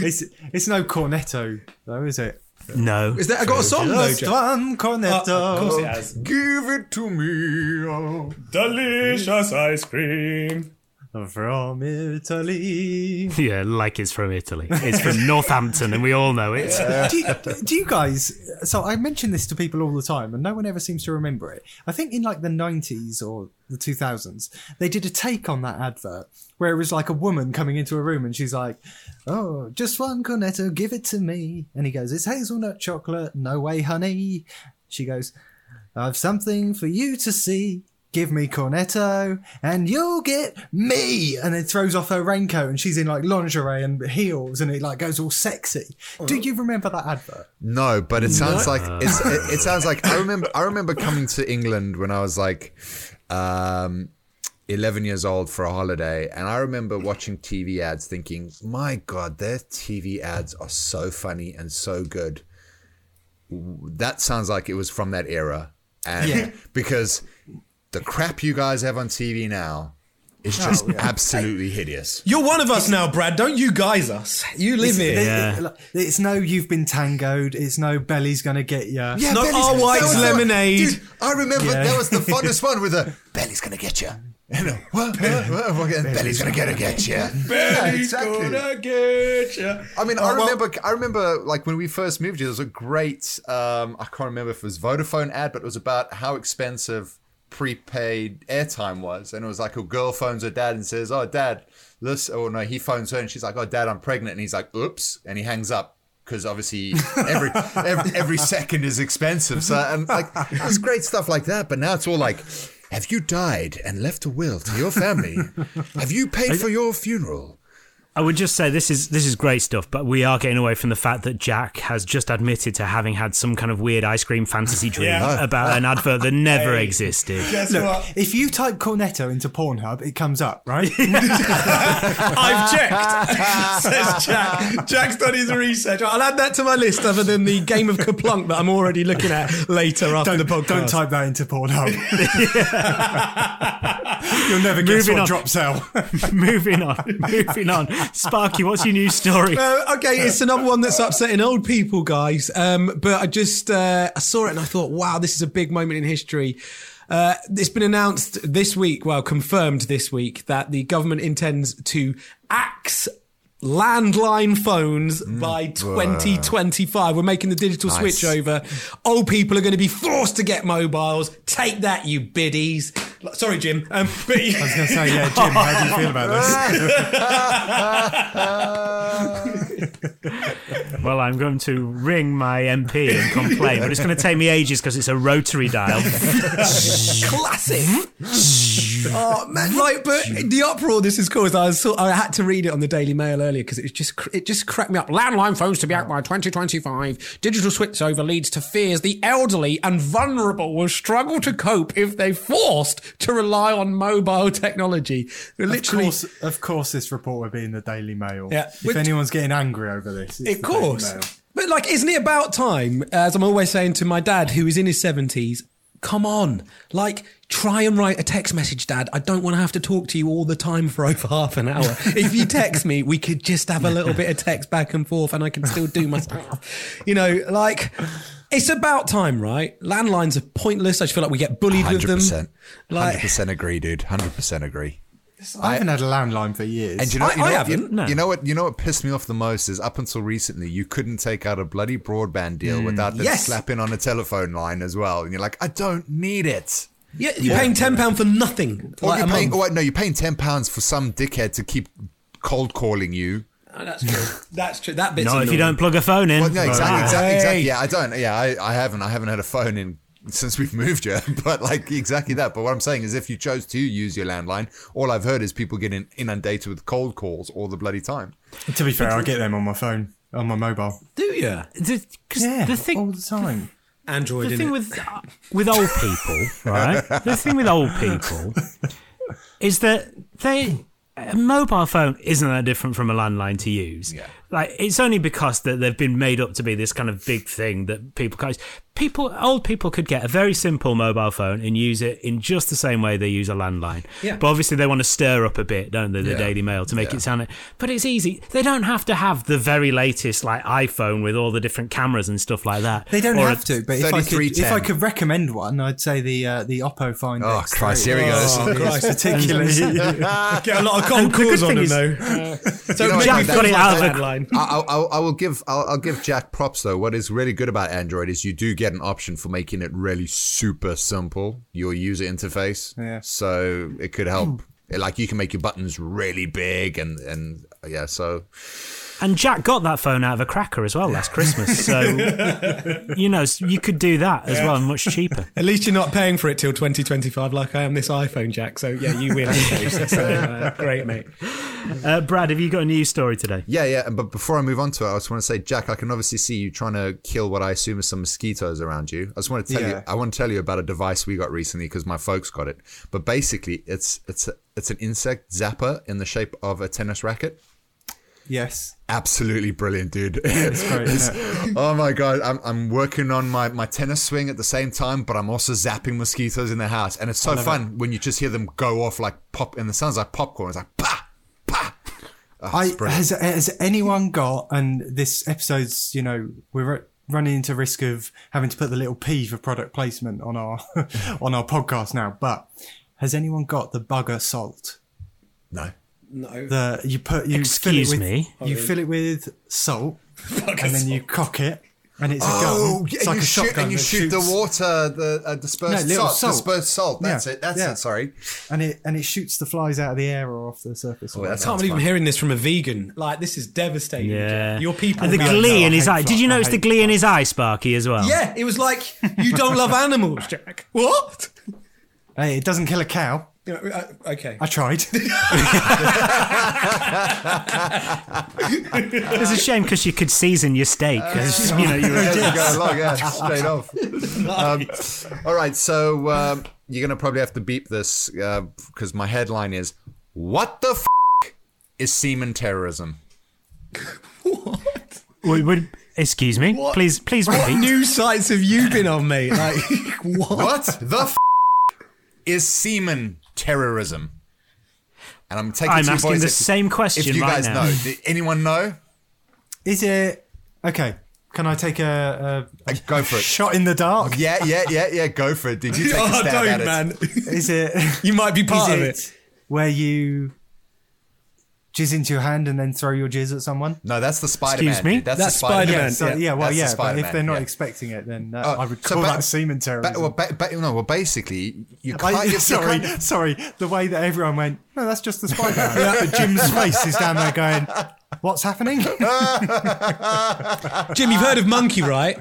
It's, it's no cornetto, though, is it? No. is that I got a song though? Just one cornetto. Uh, of course it has. Give it to me. oh. Delicious ice cream. From Italy. [laughs] Yeah, like it's from Italy. It's from Northampton, and we all know it. do, you, do you guys? So I mention this to people all the time, and no one ever seems to remember it. I think in like the nineties or the two thousands, they did a take on that advert where it was like a woman coming into a room, and she's like, "Oh, just one cornetto, give it to me." And he goes, "It's hazelnut chocolate, no way, honey." She goes, "I've something for you to see." Give me cornetto and you'll get me and then throws off her raincoat and she's in like lingerie and heels and it like goes all sexy do you remember that advert No, but it sounds like it's, it, it sounds like I remember I remember coming to England when I was like um 11 years old for a holiday and I remember watching TV ads thinking, "My god, their TV ads are so funny and so good." That sounds like it was from that era. And Yeah. because the crap you guys have on TV now is just absolutely hideous. You're one of us now, Brad. Don't you guys us. You live here. Yeah. it's no you've been tangoed it's no belly's gonna get you Yeah, not Belly's- R White's that was the- lemonade. Dude, I remember Yeah. that was the funnest one with the [laughs] belly's gonna get you. And, what, what, what, what, and belly's gonna get get you. Yeah, exactly. Gonna get ya. I mean, Oh, I well- remember. I remember, like when we first moved here, there was a great. Um, I can't remember if it was Vodafone ad, but it was about how expensive prepaid airtime was, and it was like a girl phones her dad and says, "Oh, dad, this," or no, he phones her and she's like, "Oh, dad, I'm pregnant," and he's like, "Oops," and he hangs up because obviously every, [laughs] every every second is expensive. So and like it's great stuff like that, but now it's all like. Have you died and left a will to your family? Have you paid for your funeral? I would just say this is this is great stuff, but we are getting away from the fact that Jack has just admitted to having had some kind of weird ice cream fantasy [laughs] dream Yeah. about an advert that [laughs] never Hey. existed. Guess Look, what? if you type cornetto into Pornhub, it comes up, right? [laughs] I've checked. Says Jack. Jack's done his research. I'll add that to my list, other than the game of KerPlunk that I'm already looking at later after don't, the podcast. don't type that into Pornhub. You'll never guess Moving what on. drop sell. moving on, moving on. [laughs] Sparky, what's your news story? Uh, okay, it's another one that's upsetting old people, guys. Um, but I just uh, I saw it and I thought, wow, this is a big moment in history. Uh, it's been announced this week, well, confirmed this week, that the government intends to axe landline phones by 2025. We're making the digital Nice. switch over. Old people are going to be forced to get mobiles. Take that, you biddies. Sorry, Jim. Um, but I was going to say, yeah, Jim, how do you feel about this? [laughs] Well, I'm going to ring my MP and complain, but it's going to take me ages because it's a rotary dial. [laughs] classic. oh man, like, but the uproar this has caused. I was so, I had to read it on the Daily Mail earlier because it just it just cracked me up. Landline phones to be out by 2025. Digital switch over leads to fears the elderly and vulnerable will struggle to cope if they're forced to rely on mobile technology. We're Of literally. course, of course, this report would be in the Daily Mail. Yeah. If anyone's getting angry over this, it's Of the Daily course. Mail. But like, isn't it about time? As I'm always saying to my dad, who is in his seventies, come on, like, try and write a text message, Dad. I don't want to have to talk to you all the time for over [laughs] half an hour. if you text me, we could just have a little bit of text back and forth, and I can still do my stuff. You know, like. It's about time, right? Landlines are pointless. I just feel like we get bullied with them. 100%. Like, 100% agree, dude. 100% agree. I haven't had a landline for years. And you know, I- you, know I what- haven't, you, no. you know what? You know what pissed me off the most is up until recently, you couldn't take out a bloody broadband deal hmm. without them Yes. slapping on a telephone line as well, and you're like, I don't need it. yeah, you're paying ten pound for nothing. Or like you're paying, month. or, no, you're paying ten pounds for some dickhead to keep cold calling you. Oh, that's true. [laughs] That's true. That bit's Not if you don't plug a phone in. Well, no, exactly, exactly, exactly. Yeah, I don't. Yeah, I, I haven't. I haven't had a phone in since we've moved here. [laughs] But like exactly that. But what I'm saying is, if you chose to use your landline, all I've heard is people getting inundated with cold calls all the bloody time. to be fair, I get them on my phone, on my mobile. Do you? Because Yeah, the thing, all the time. Android. the innit? thing with uh, with old people, [laughs] right? the thing with old people is that they a mobile phone isn't that different from a landline to use. Yeah. Like it's only because that they've been made up to be this kind of big thing that people can't. People, old people could get a very simple mobile phone and use it in just the same way they use a landline. Yeah. But obviously they want to stir up a bit, don't they? The Yeah. Daily Mail to make Yeah. it sound. like- But it's easy. They don't have to have the very latest like iPhone with all the different cameras and stuff like that. They don't Or a- have to, but if I could, if I could recommend one, I'd say the uh, the Oppo Find Oh, X3. Christ, here he goes. Oh, Christ. Particularly, [laughs] [laughs] Get a lot of cold And the good calls on him them is- though. [laughs] so You know, Jack got it out of the- line. I, I, I I will give I'll, I'll give Jack props though. What is really good about Android is you do get an option for making it really super simple your user interface. Yeah. So it could help Like you can make your buttons really big and and yeah. So And Jack got that phone out of a cracker as well last Christmas. So, [laughs] you know, you could do that as well, and much cheaper. At least you're not paying for it till 2025 like I am this iPhone, Jack. So yeah, you win. [laughs] so, uh, great, mate. Uh, Brad, have you got a news story today? yeah, yeah. But before I move on to it, I just want to say, Jack, I can obviously see you trying to kill what I assume is some mosquitoes around you. I just want to tell Yeah. you, I want to tell you about a device we got recently because my folks got it. But basically, it's it's a, it's an insect zapper in the shape of a tennis racket. Yes. Absolutely brilliant, dude. It's great, isn't [laughs] oh my god, I'm, I'm working on my, my tennis swing at the same time, but I'm also zapping mosquitoes in the house, and it's so fun when you just hear them go off like pop, and the sounds like popcorn. It's like pa pa. Oh, I, has, has anyone got, and this episode's, you know, we're running into risk of having to put the little P for product placement on our, [laughs] on our podcast now, but has anyone got the bugger salt? no. No. The, you put, you Excuse fill it with, me? you fill it with salt and then you cock it and it's a gun. Oh, It's like a shoot, shotgun and you that shoot the water, the uh, dispersed No, salt, salt. dispersed salt. That's Yeah, it. That's yeah. it. Sorry. and it and it shoots the flies out of the air or off the surface. or Oh, I can't Sounds believe I'm hearing this from a vegan. Like this is devastating. Yeah. Your people. And the will like, glee "No, in his eye. Did you notice the glee in his eye, Sparky, as well? Yeah, it was like you don't love [laughs] animals, Jack. What? Hey, it doesn't kill a cow. You know, uh, okay. I tried. [laughs] It's a shame because you could season your steak. 'cause, you know, you were There you go, along, yeah, straight off. Um, all right, so um, you're gonna probably have to beep this because my headline is "What the f- is semen terrorism?" Wait, wait, excuse me. Please, please What repeat. news sites have you been on, mate? Like [laughs] what? What the f- is semen terrorism? And I'm taking I'm two asking the if- same question If you right guys now. know, did anyone know? Is it okay? Can I take a, a, Uh, Go for it. shot in the dark? Yeah, yeah, yeah, yeah. Go for it. Did you take a [laughs] Oh, stab don't, at it? man. Is it? [laughs] You might be part is of it it. where you jizz into your hand and then throw your jizz at someone? No, that's the Spider-Man. Excuse me? That's, That's the Spider-Man. Spider-Man. Yeah, so, yeah. yeah, well, That's the yeah, but if they're not yeah. expecting it, then uh, Oh, I would so call ba- that semen Ba- terrorism. well, ba- ba- no, well, basically, you can't. [laughs] you sorry, can't- sorry. The way that everyone went, no, that's just the Spider-Man. [laughs] But Jim's face is down there going, what's happening? [laughs] Jim, you've heard of Monkey, right?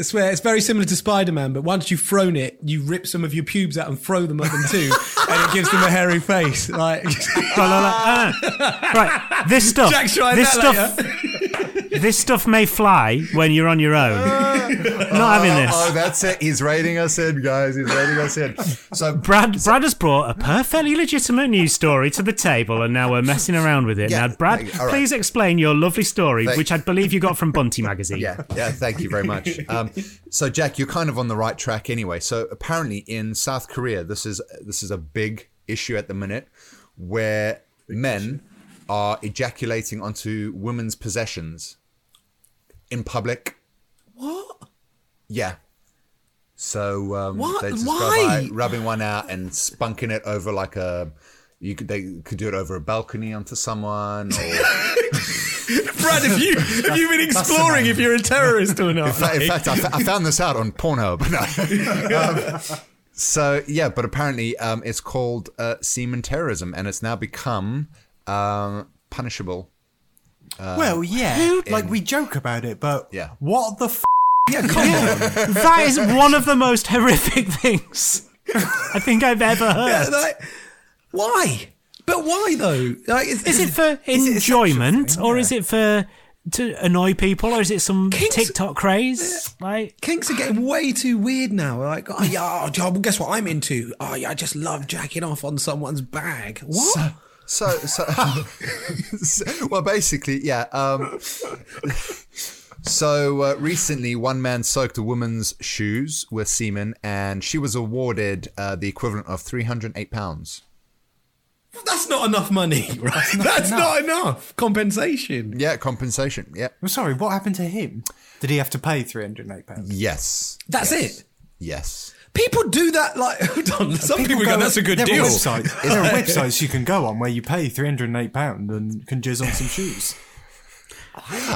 I swear it's very similar to Spider Man, but once you've thrown it, you rip some of your pubes out and throw them at them too, and it gives them a hairy face. Like. [laughs] Right, this [laughs] stuff. Jack's this that stuff. This stuff may fly when you're on your own. [laughs] Not having this. Oh, that's it. He's rating us in, guys. He's rating us in. So, Brad, Brad has brought a perfectly legitimate news story to the table, and now we're messing around with it. Yeah, now, Brad, all right. please explain your lovely story, Thank- which I believe you got from Bunty magazine. yeah, yeah. Thank you very much. Um, so, Jack, you're kind of on the right track anyway. So, apparently, in South Korea, this is this is a big issue at the minute, where men are ejaculating onto women's possessions in public. what? Yeah. So um, What? they just Why? rubbing one out and spunking it over like a. You could they could do it over a balcony onto someone. Or, [laughs] Brad, have you have you been exploring if you're a terrorist or not? in fact, in fact I, found this out on Pornhub. [laughs] No. Um, so yeah, but apparently um, it's called uh, semen terrorism, and it's now become um, punishable. well, yeah. like, in- we joke about it, but Yeah. what the f? yeah, [laughs] come on. That is one of the most horrific things [laughs] I think I've ever Yeah, heard. like, why? But why though? Like, is, Is it for a sexual enjoyment, thing? or Yeah. is it for to annoy people, or is it some Kinks- TikTok craze? Like, Kinks are getting way too weird now. Like, oh yeah, oh, guess what I'm into? Oh yeah, I just love jacking off on someone's bag. What? So, so, so- [laughs] well, basically, yeah. Um, so uh, recently, one man soaked a woman's shoes with semen, and she was awarded uh, the equivalent of three hundred eight pounds. That's not enough money, [laughs] right? That's not enough compensation. Yeah, compensation. Yeah. I'm sorry, what happened to him? Did he have to pay £308? Yes. That's Yes. it. Yes. People do that. Like, [laughs] hold on. Some people, go, "That's a good there deal." Are websites, there are [laughs] websites you can go on where you pay £308 and can jizz on some shoes.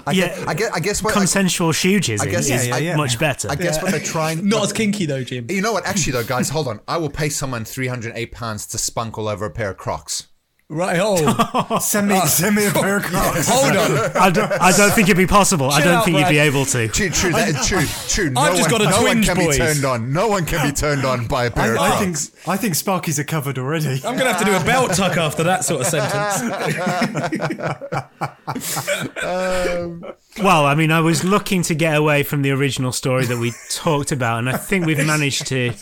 I Yeah. guess, I guess. I guess what. consensual shoe jizzing guess- is yeah, yeah, yeah. much better. I, I guess what they're trying. [laughs] Not as kinky though, Jim. You know what? Actually, though, guys, hold on. I will pay someone three hundred eight pounds to spunk all over a pair of Crocs. Right, oh, Send me, send me a pair of cards. hold on. I don't, I don't think it'd be possible. I don't out, think you'd be able to. True, true, that, true, true. No I've just one, got a no one can boys. be turned on. No one can be [laughs] turned on by a pair of I, I think I think Sparkies are covered already. I'm going to have to do a belt tuck after that sort of sentence. [laughs] Um, Well, I mean, I was looking to get away from the original story that we talked about, and I think we've managed to.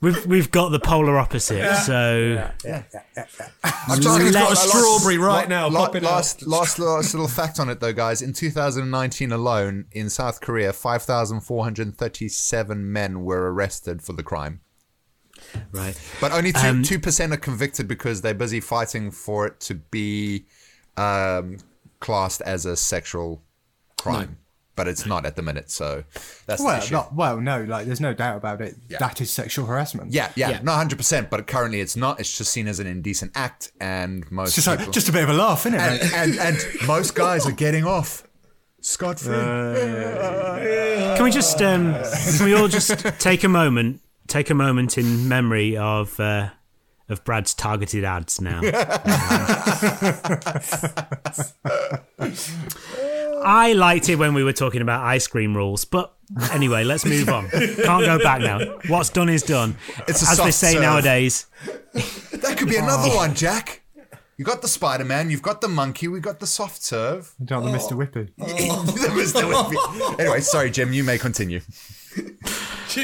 We've we've got the polar opposite. So I've Sparky's got a last- strawberry right now, la- last, last, last little fact on it though, guys. In 2019 alone, in South Korea, 5,437 men were arrested for the crime. right. But only two Um, two percent are convicted because they're busy fighting for it to be um, classed as a sexual crime. But it's not at the minute, so that's the Well, issue. not, well, no, like there's no doubt about it. That is sexual harassment. yeah, yeah, Yeah. not hundred percent. But currently, it's not. It's just seen as an indecent act, and most just people, like just a bit of a laugh, isn't it? and, and and [laughs] most guys are getting off scot free. Can we just um, can we all just take a moment, take a moment in memory of uh, of Brad's targeted ads now? [laughs] [laughs] I liked it when we were talking about ice cream rules, but anyway, let's move on. Can't go back now. What's done is done. It's a As they say serve. nowadays. that could be another oh. one, Jack. You got the Spider Man, you've got the monkey, we got the soft serve. Don't the Mr. Oh. Whippy. That was [laughs] the- anyway, sorry, Jim. You may continue.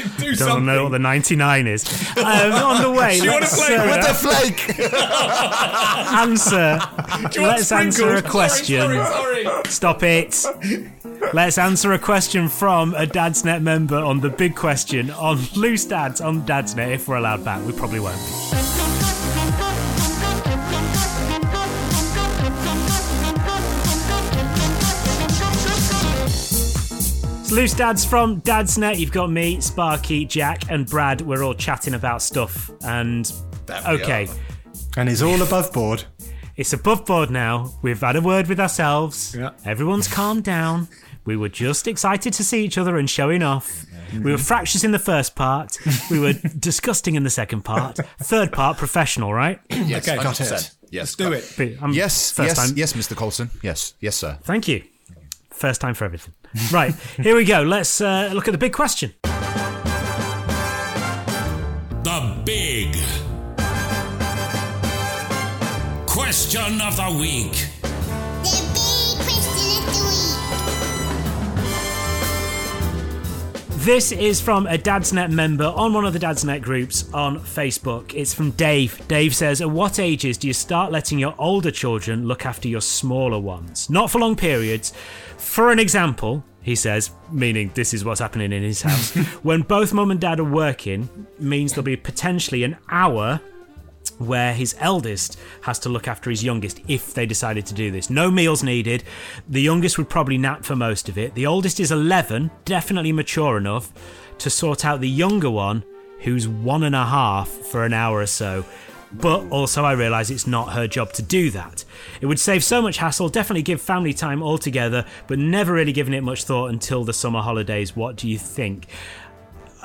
Do Don't something. know what the 99 is. Um, on the way, [laughs] do you wanna play uh, with the flake? [laughs] answer. Want Let's answer a question. Sorry, sorry, sorry. Stop it. Let's answer a question from a Dadsnet member on the big question on Loose Dads on Dadsnet if we're allowed back. We probably won't. Loose Dads from Dadsnet. You've got me, Sparky, Jack, and Brad. We're all chatting about stuff. And That okay. And he's all above board. it's above board now. We've had a word with ourselves. Yeah. Everyone's calmed down. We were just excited to see each other and showing off. We were fractious in the first part. We were [laughs] disgusting in the second part. Third part, professional, right? [clears throat] Yes, Okay, got 100%. it. Yes, Do it. But I'm Yes, first yes, time. yes, Mr. Colson. Yes, yes, sir. Thank you. First time for everything. [laughs] Right, here we go. Let's uh, look at the big question. The big question of the week. The big question of the week. This is from a Dadsnet member on one of the Dadsnet groups on Facebook. It's from Dave. Dave says, At what ages do you start letting your older children look after your smaller ones? Not for long periods. For an example, he says, meaning this is what's happening in his house, [laughs] when both mum and dad are working, means there'll be potentially an hour where his eldest has to look after his youngest if they decided to do this. No meals needed. The youngest would probably nap for most of it. The oldest is 11, definitely mature enough to sort out the younger one who's one and a half for an hour or so. But also, I realise it's not her job to do that. It would save so much hassle, definitely give family time altogether, but never really given it much thought until the summer holidays. What do you think?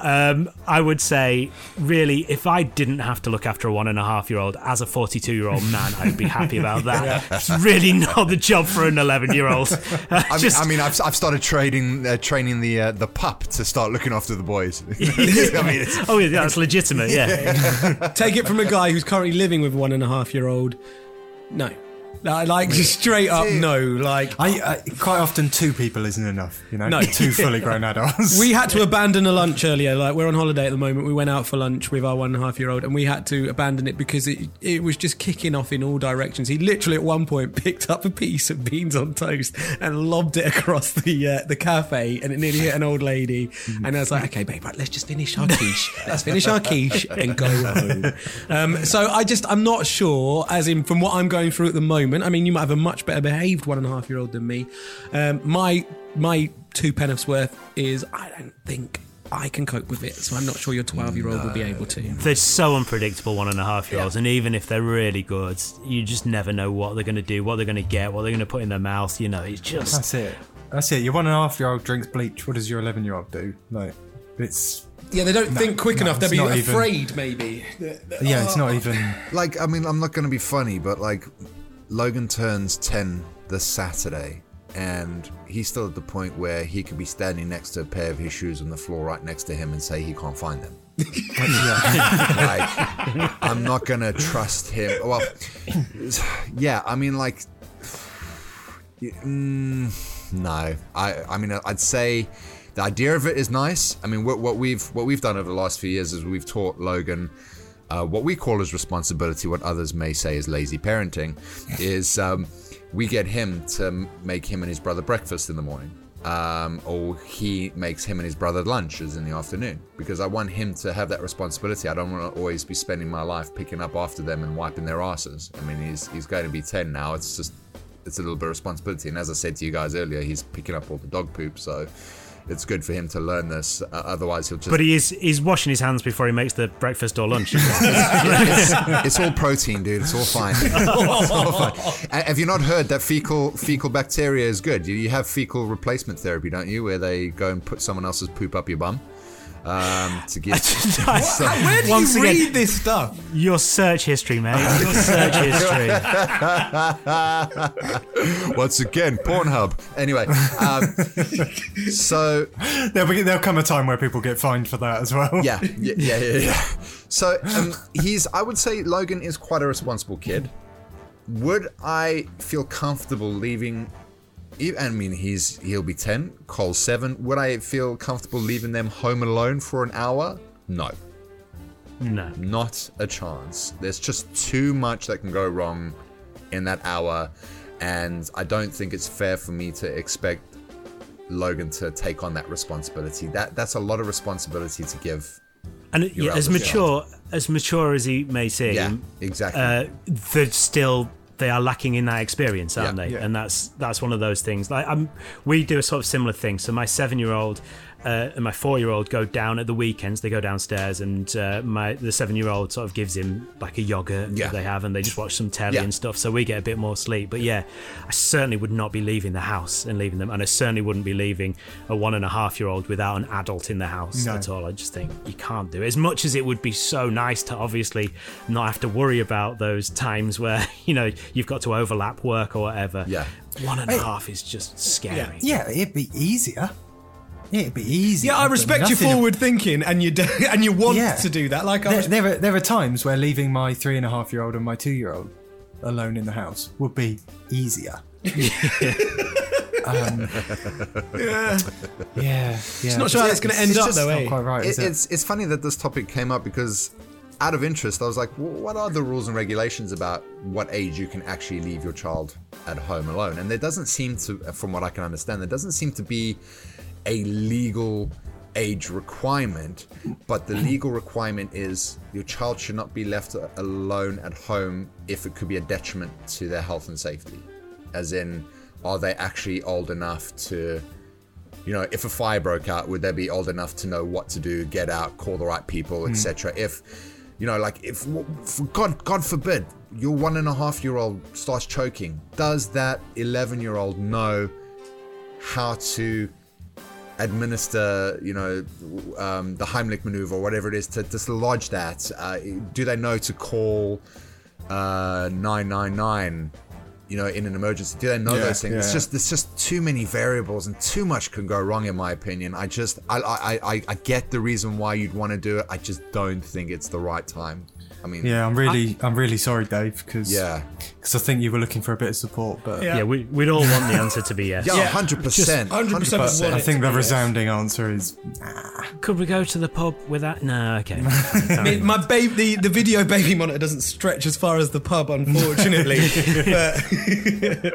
Um, I would say, really, if I didn't have to look after a one and a half year old as a 42 year old man, I'd be happy about that. It's really not the job for an 11 year old. [laughs] I mean, I mean, I've, I've started trading, uh, training the uh, the pup to start looking after the boys. [laughs] I mean, it's, [laughs] oh, yeah, that's legitimate, yeah. Take it from a guy who's currently living with one and a half year old. No. Like, like just straight up no. Like I, I quite often two people isn't enough. You know, No. [laughs] two fully [laughs] grown adults. we had to abandon a lunch earlier. Like we're on holiday at the moment. We went out for lunch with our one and a half year old, and we had to abandon it because it it was just kicking off in all directions. He literally at one point picked up a piece of beans on toast and lobbed it across the uh, the cafe, and it nearly hit an old lady. And I was like, okay, babe, right, let's just finish our quiche. Let's finish our quiche and go home. [laughs] Um, so I just I'm not sure. As in from what I'm going through at the moment. I mean, you might have a much better behaved one and a half year old than me. Um, my my two penneths worth is I don't think I can cope with it. So I'm not sure your 12 year old will be able to. They're so unpredictable, one and a half year olds, and even if they're really good, you just never know what they're going to do, what they're going to get, what they're going to put in their mouth. You know, it's just. That's it. That's it. Your one and a half year old drinks bleach. What does your eleven year old do? Like, it's Yeah, they don't think quick no, enough. They'll it's be not even- afraid, maybe. Yeah, it's not even. [laughs] Like, I mean, I'm not going to be funny, but like, Logan turns 10 this Saturday, and he's still at the point where he could be standing next to a pair of his shoes on the floor right next to him and say he can't find them. [laughs] like, I'm not going to trust him. Well, yeah, I mean, like, mm, no. I, I mean, I'd say the idea of it is nice. I mean, what, what we've what we've done over the last few years is we've taught Logan uh, what we call as responsibility, what others may say is lazy parenting, is um, we get him to make him and his brother breakfast in the morning. Um, or he makes him and his brother lunches in the afternoon because I want him to have that responsibility. I don't want to always be spending my life picking up after them and wiping their asses. I mean, he's he's going to be ten now. It's just it's a little bit of responsibility. And as I said to you guys earlier, he's picking up all the dog poop, so it's good for him to learn this. Uh, otherwise, he'll just But he is he's washing his hands before he makes the breakfast or lunch. [laughs] it's, it's all protein, dude. It's all fine. [laughs] It's all fine. And Have you not heard that fecal fecal bacteria is good? You- You have fecal replacement therapy, don't you? Where they go and put someone else's poop up your bum um, to [laughs] give. Where do Once you again- read this stuff? Your search history, mate. Your search [laughs] history. [laughs] Once again, Pornhub. Anyway, um, so There'll, be, there'll come a time where people get fined for that as well. yeah, yeah, yeah, yeah. yeah. So um, he's. I would say Logan is quite a responsible kid. Would I feel comfortable leaving? I mean, he's he'll be ten. Cole's seven. Would I feel comfortable leaving them home alone for an hour? No, No. not a chance. There's just too much that can go wrong in that hour, and I don't think it's fair for me to expect Logan to take on that responsibility. That that's a lot of responsibility to give. And yeah, as mature as mature as he may seem, Yeah, exactly. uh, they're still they are lacking in that experience, aren't Yeah. they? Yeah. And that's that's one of those things. Like I'm, we do a sort of similar thing. So my seven year old. Uh, and my four-year-old go down at the weekends. They go downstairs, and uh, my the seven-year-old sort of gives him like a yogurt Yeah. that they have, and they just watch some telly Yeah. and stuff. So we get a bit more sleep. But yeah, I certainly would not be leaving the house and leaving them, and I certainly wouldn't be leaving a one and a half-year-old without an adult in the house No. at all. I just think you can't do it. As much as it would be so nice to obviously not have to worry about those times where [laughs] you know you've got to overlap work or whatever. Yeah. one and a half is just scary. Yeah, it'd be easier. It'd be easy. Yeah, I respect your nothing- forward thinking, and you do, [laughs] and you want Yeah. to do that. Like I There, was, there, are, there are times where leaving my three and a half year old and my two year old alone in the house would be easier. [laughs] um, yeah, yeah. It's not sure how it's going to end It's up just though, not eh? quite right. It- is it? it's it's funny that this topic came up because out of interest, I was like, "Wh- what are the rules and regulations about what age you can actually leave your child at home alone? And there doesn't seem to, from what I can understand, there doesn't seem to be a legal age requirement, but the legal requirement is your child should not be left alone at home if it could be a detriment to their health and safety. As in, are they actually old enough to you know, if a fire broke out, would they be old enough to know what to do, get out, call the right people, etc.? Hmm. If, you know, like if, God, God forbid, your one and a half year old starts choking, does that 11 year old know how to administer, you know, um, the Heimlich maneuver or whatever it is to dislodge that? Uh, do they know to call uh, 999? You know, in an emergency, do they know Yeah, those things? It's just there's just too many variables and too much can go wrong, in my opinion. I just I I, I, I get the reason why you'd want to do it. I just don't think it's the right time. I mean, yeah, I'm really, I'm really sorry, Dave, because Yeah. Because I think you were looking for a bit of support, but Yeah. Yeah, we, we'd all want the answer to be yes. yeah, Yeah, hundred percent, 100% I think the be yes. resounding answer is Nah. Could we go to the pub with that? No, okay. [laughs] I my baby, the, the video baby monitor doesn't stretch as far as the pub, unfortunately. [laughs] [laughs]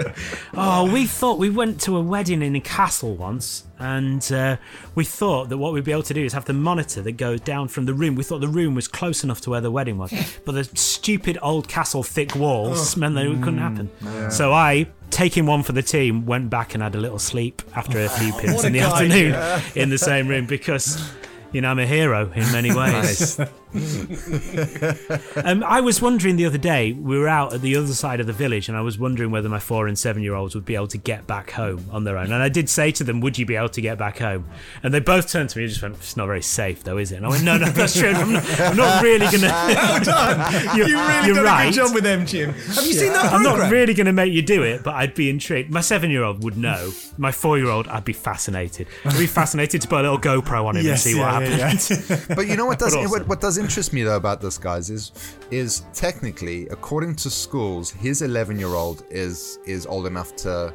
Oh, we thought we went to a wedding in a castle once, and uh, we thought that what we'd be able to do is have the monitor that goes down from the room. We thought the room was close enough to where the wedding was, but the stupid old castle thick walls meant that it couldn't mm, happen. So I, taking one for the team, went back and had a little sleep after a few [laughs] pints a in the guy. afternoon in the same room because. You know, I'm a hero in many [laughs] ways. [laughs] Um, I was wondering the other day, we were out at the other side of the village, and I was wondering whether my four and seven year olds would be able to get back home on their own. And I did say to them, Would you be able to get back home? And they both turned to me and just went, It's not very safe, though, is it? And I went, No, no, that's true. I'm not, I'm not really going [laughs] to. Well done. [laughs] You're- you really you're done a right. good job with them, Jim. Have you seen that I'm not really going to make you do it, but I'd be intrigued. My seven year old would know. My four year old, I'd be fascinated. I'd be fascinated to put a little GoPro on him Yes, and see yeah, what yeah, happens. But you know what does But what, what does interest me though about this guys is is technically according to schools his 11 year old is is old enough to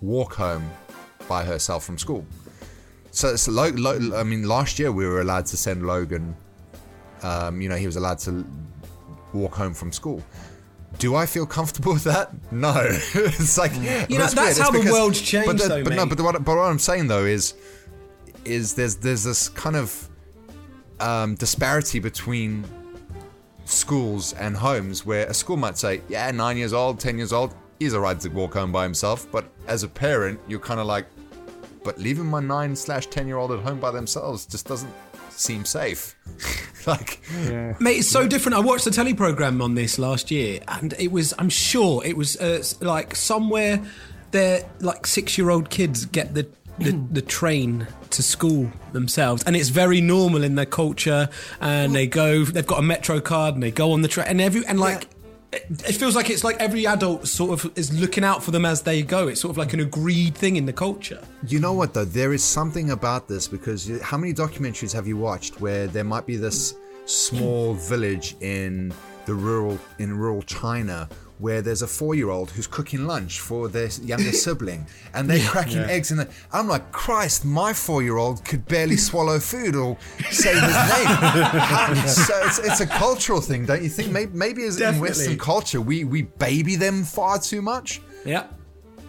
walk home by herself from school. So it's lo, lo, I mean last year we were allowed to send Logan um, you know he was allowed to walk home from school. Do I feel comfortable with that? No. [laughs] it's like You know, that's. It's how the because- world's changed, But, the- though, but no, but, the, what, but what I'm saying though is is there's there's this kind of um, disparity between schools and homes where a school might say, yeah, nine years old, ten years old, he's a right to walk home by himself. But as a parent, you're kind of like, but leaving my nine slash ten year old at home by themselves just doesn't seem safe. [laughs] like, Mate, it's so different. I watched the telly program on this last year, and it was. I'm sure it was uh, like somewhere their like six year old kids get the. The, the train to school themselves, and it's very normal in their culture. And they go, they've got a metro card, and they go on the train, and every and like it, it feels like it's like every adult sort of is looking out for them as they go. It's sort of like an agreed thing in the culture. You know what though? There is something about this because how many documentaries have you watched where there might be this small village in the rural in rural China where there's a four-year-old who's cooking lunch for their younger [laughs] sibling and they're cracking eggs in the I'm like Christ my four-year-old could barely swallow food or say his name [laughs] How- so it's, it's a cultural thing don't you think maybe, maybe as in Western culture we, we baby them far too much Yeah.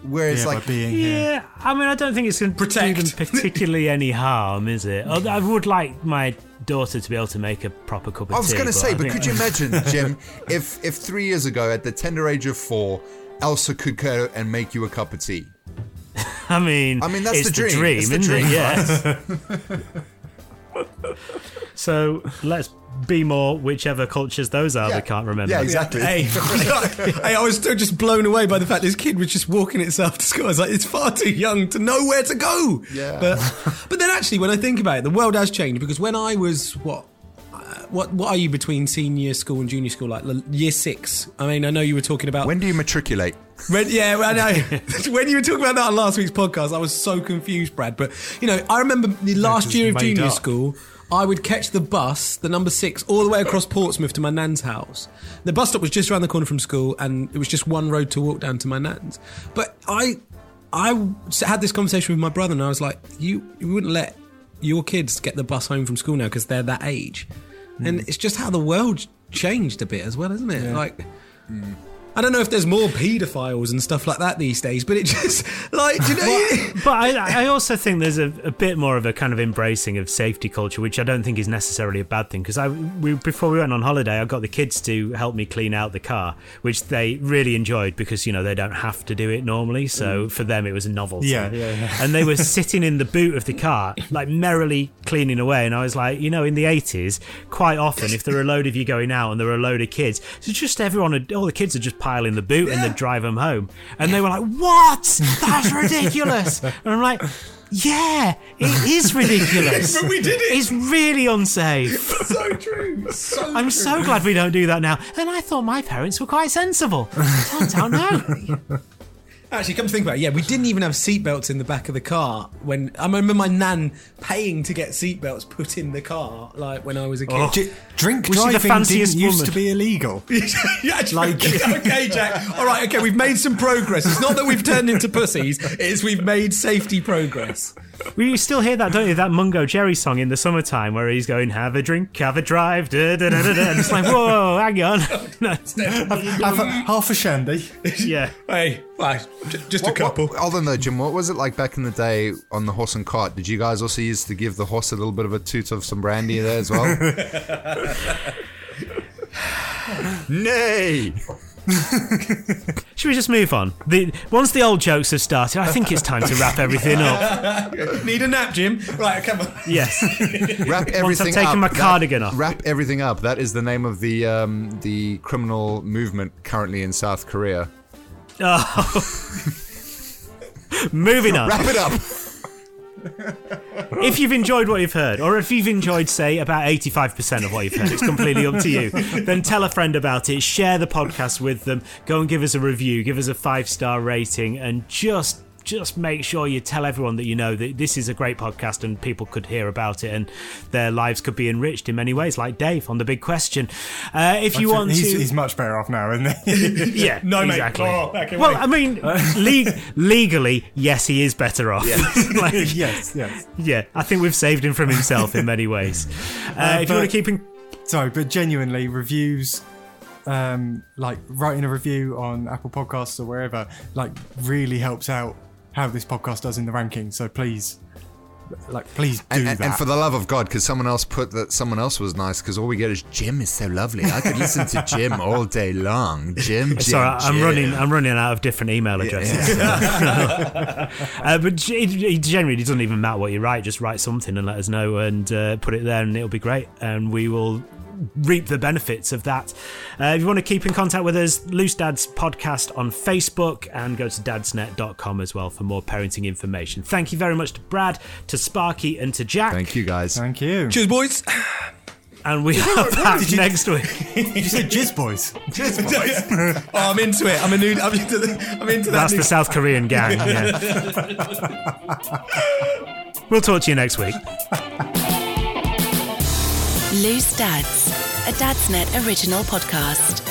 whereas Yeah, like by being here. Yeah, I mean, I don't think it's going to do them Protect. particularly any harm, is it? [laughs] Although I would like my daughter to be able to make a proper cup of tea. I was going to say, but could you [laughs] imagine, Jim, if if three years ago, at the tender age of four, Elsa could go and make you a cup of tea? I mean, I mean, that's it's the dream. It's the isn't dream, it? Yes. [laughs] so let's be more whichever cultures those are. Yeah. We can't remember. Yeah, exactly. Hey, [laughs] [laughs] hey, I was still just blown away by the fact this kid was just walking itself to school. I was like, it's far too young to know where to go. Yeah. But, but then actually, when I think about it, the world has changed because when I was what. uh, What what are you between senior school and junior school? Like year six. I mean, I know you were talking about When do you matriculate? when, yeah, I know. [laughs] when you were talking about that on last week's podcast, I was so confused, Brad. But you know, I remember the last year of junior up. school. I would catch the bus, the number six, all the way across Portsmouth to my nan's house. The bus stop was just around the corner from school, and it was just one road to walk down to my nan's. But I, I had this conversation with my brother, and I was like, "You, you wouldn't let your kids get the bus home from school now because they're that age." And hmm. it's just how the world changed a bit as well, isn't it? Like. Hmm. I don't know if there's more paedophiles and stuff like that these days, but it just like you know. But I, I also think there's a, a bit more of a kind of embracing of safety culture, which I don't think is necessarily a bad thing. Because I, we, before we went on holiday, I got the kids to help me clean out the car, which they really enjoyed because you know they don't have to do it normally. So mm. for them, it was a novelty. Yeah, yeah, yeah. And they were sitting in the boot of the car, like merrily cleaning away. And I was like, you know, in the 80s, quite often, if there were a load of you going out and there were a load of kids, so just everyone, all the kids would just pile in the boot and then drive them home. And they were like, what? That's ridiculous. [laughs] And I'm like, yeah, it is [laughs] ridiculous. But we did it. It's really unsafe. [laughs] so true. So I'm so glad we don't do that now. And I thought my parents were quite sensible. Turns out no. Actually, come to think about it, yeah, we didn't even have seatbelts in the back of the car. When I remember my nan paying to get seatbelts put in the car, like when I was a kid. Oh. J- drink Was she the driving fanciest didn't used to be illegal. [laughs] yeah, actually, [laughs] okay, Jack. All right, okay, we've made some progress. It's not that we've turned into pussies; it's we've made safety progress. Well, you still hear that, don't you? That Mungo Jerry song in the summertime where he's going, have a drink, have a drive, da da da da da. And it's like, [laughs] whoa, hang on. [laughs] No, Have a, half a shandy. [laughs] yeah. Hey, well, j- just a What- couple. What, hold on though, Jim. What was it like back in the day on the horse and cart? Did you guys also used to give the horse a little bit of a toot of some brandy there as well? Nay. [laughs] Should we just move on? The, once the old jokes have started, I think it's time to wrap everything up. [laughs] Need a nap, Jim? Right, come on. Yes. [laughs] Wrap everything I've taken up. my That- cardigan off. Wrap everything up. That is the name of the um, the criminal movement currently in South Korea. Oh. Moving on. Wrap it up. If you've enjoyed what you've heard, or if you've enjoyed, say, about 85% of what you've heard, it's completely up to you. [laughs] Then tell a friend about it, share the podcast with them, go and give us a review, give us a five star rating, and just. Just make sure you tell everyone that you know that this is a great podcast and people could hear about it and their lives could be enriched in many ways, like Dave on the big question. Uh, if you want he's, to, he's much better off now, isn't he? [laughs] yeah, [laughs] No, mate. exactly. Oh, back away. well, I mean, [laughs] le- legally, yes, he is better off. Like, yes, yes. yeah, I think we've saved him from himself in many ways. Uh, if you but- want to keep in, Sorry, but genuinely, reviews, um, like writing a review on Apple Podcasts or wherever, like really helps out how this podcast does in the rankings. So please, like, please do And, and, that. and for the love of God, because someone else put that someone else was nice, because all we get is Jim is so lovely. I could listen to Jim [laughs] all day long. Jim, Jim. sorry, I'm running. I'm running out of different email addresses. [laughs] [laughs] uh, but it, it generally doesn't even matter what you write. Just write something and let us know, and uh, put it there, and it'll be great. And we will reap the benefits of that. Uh, if you want to keep in contact with us, Loose Dads Podcast on Facebook, and go to dadsnet.com as well for more parenting information. Thank you very much to Brad, to Sparky, and to Jack. Thank you, guys. Thank you. Cheers, boys. And we are [laughs] back next week. [laughs] Did you say jizz [laughs] boys? oh, I'm into it. I'm, a new, I'm into the, I'm into that. That's new- the South Korean gang. yeah. we'll talk to you next week. Loose Dads, a Dadsnet original podcast.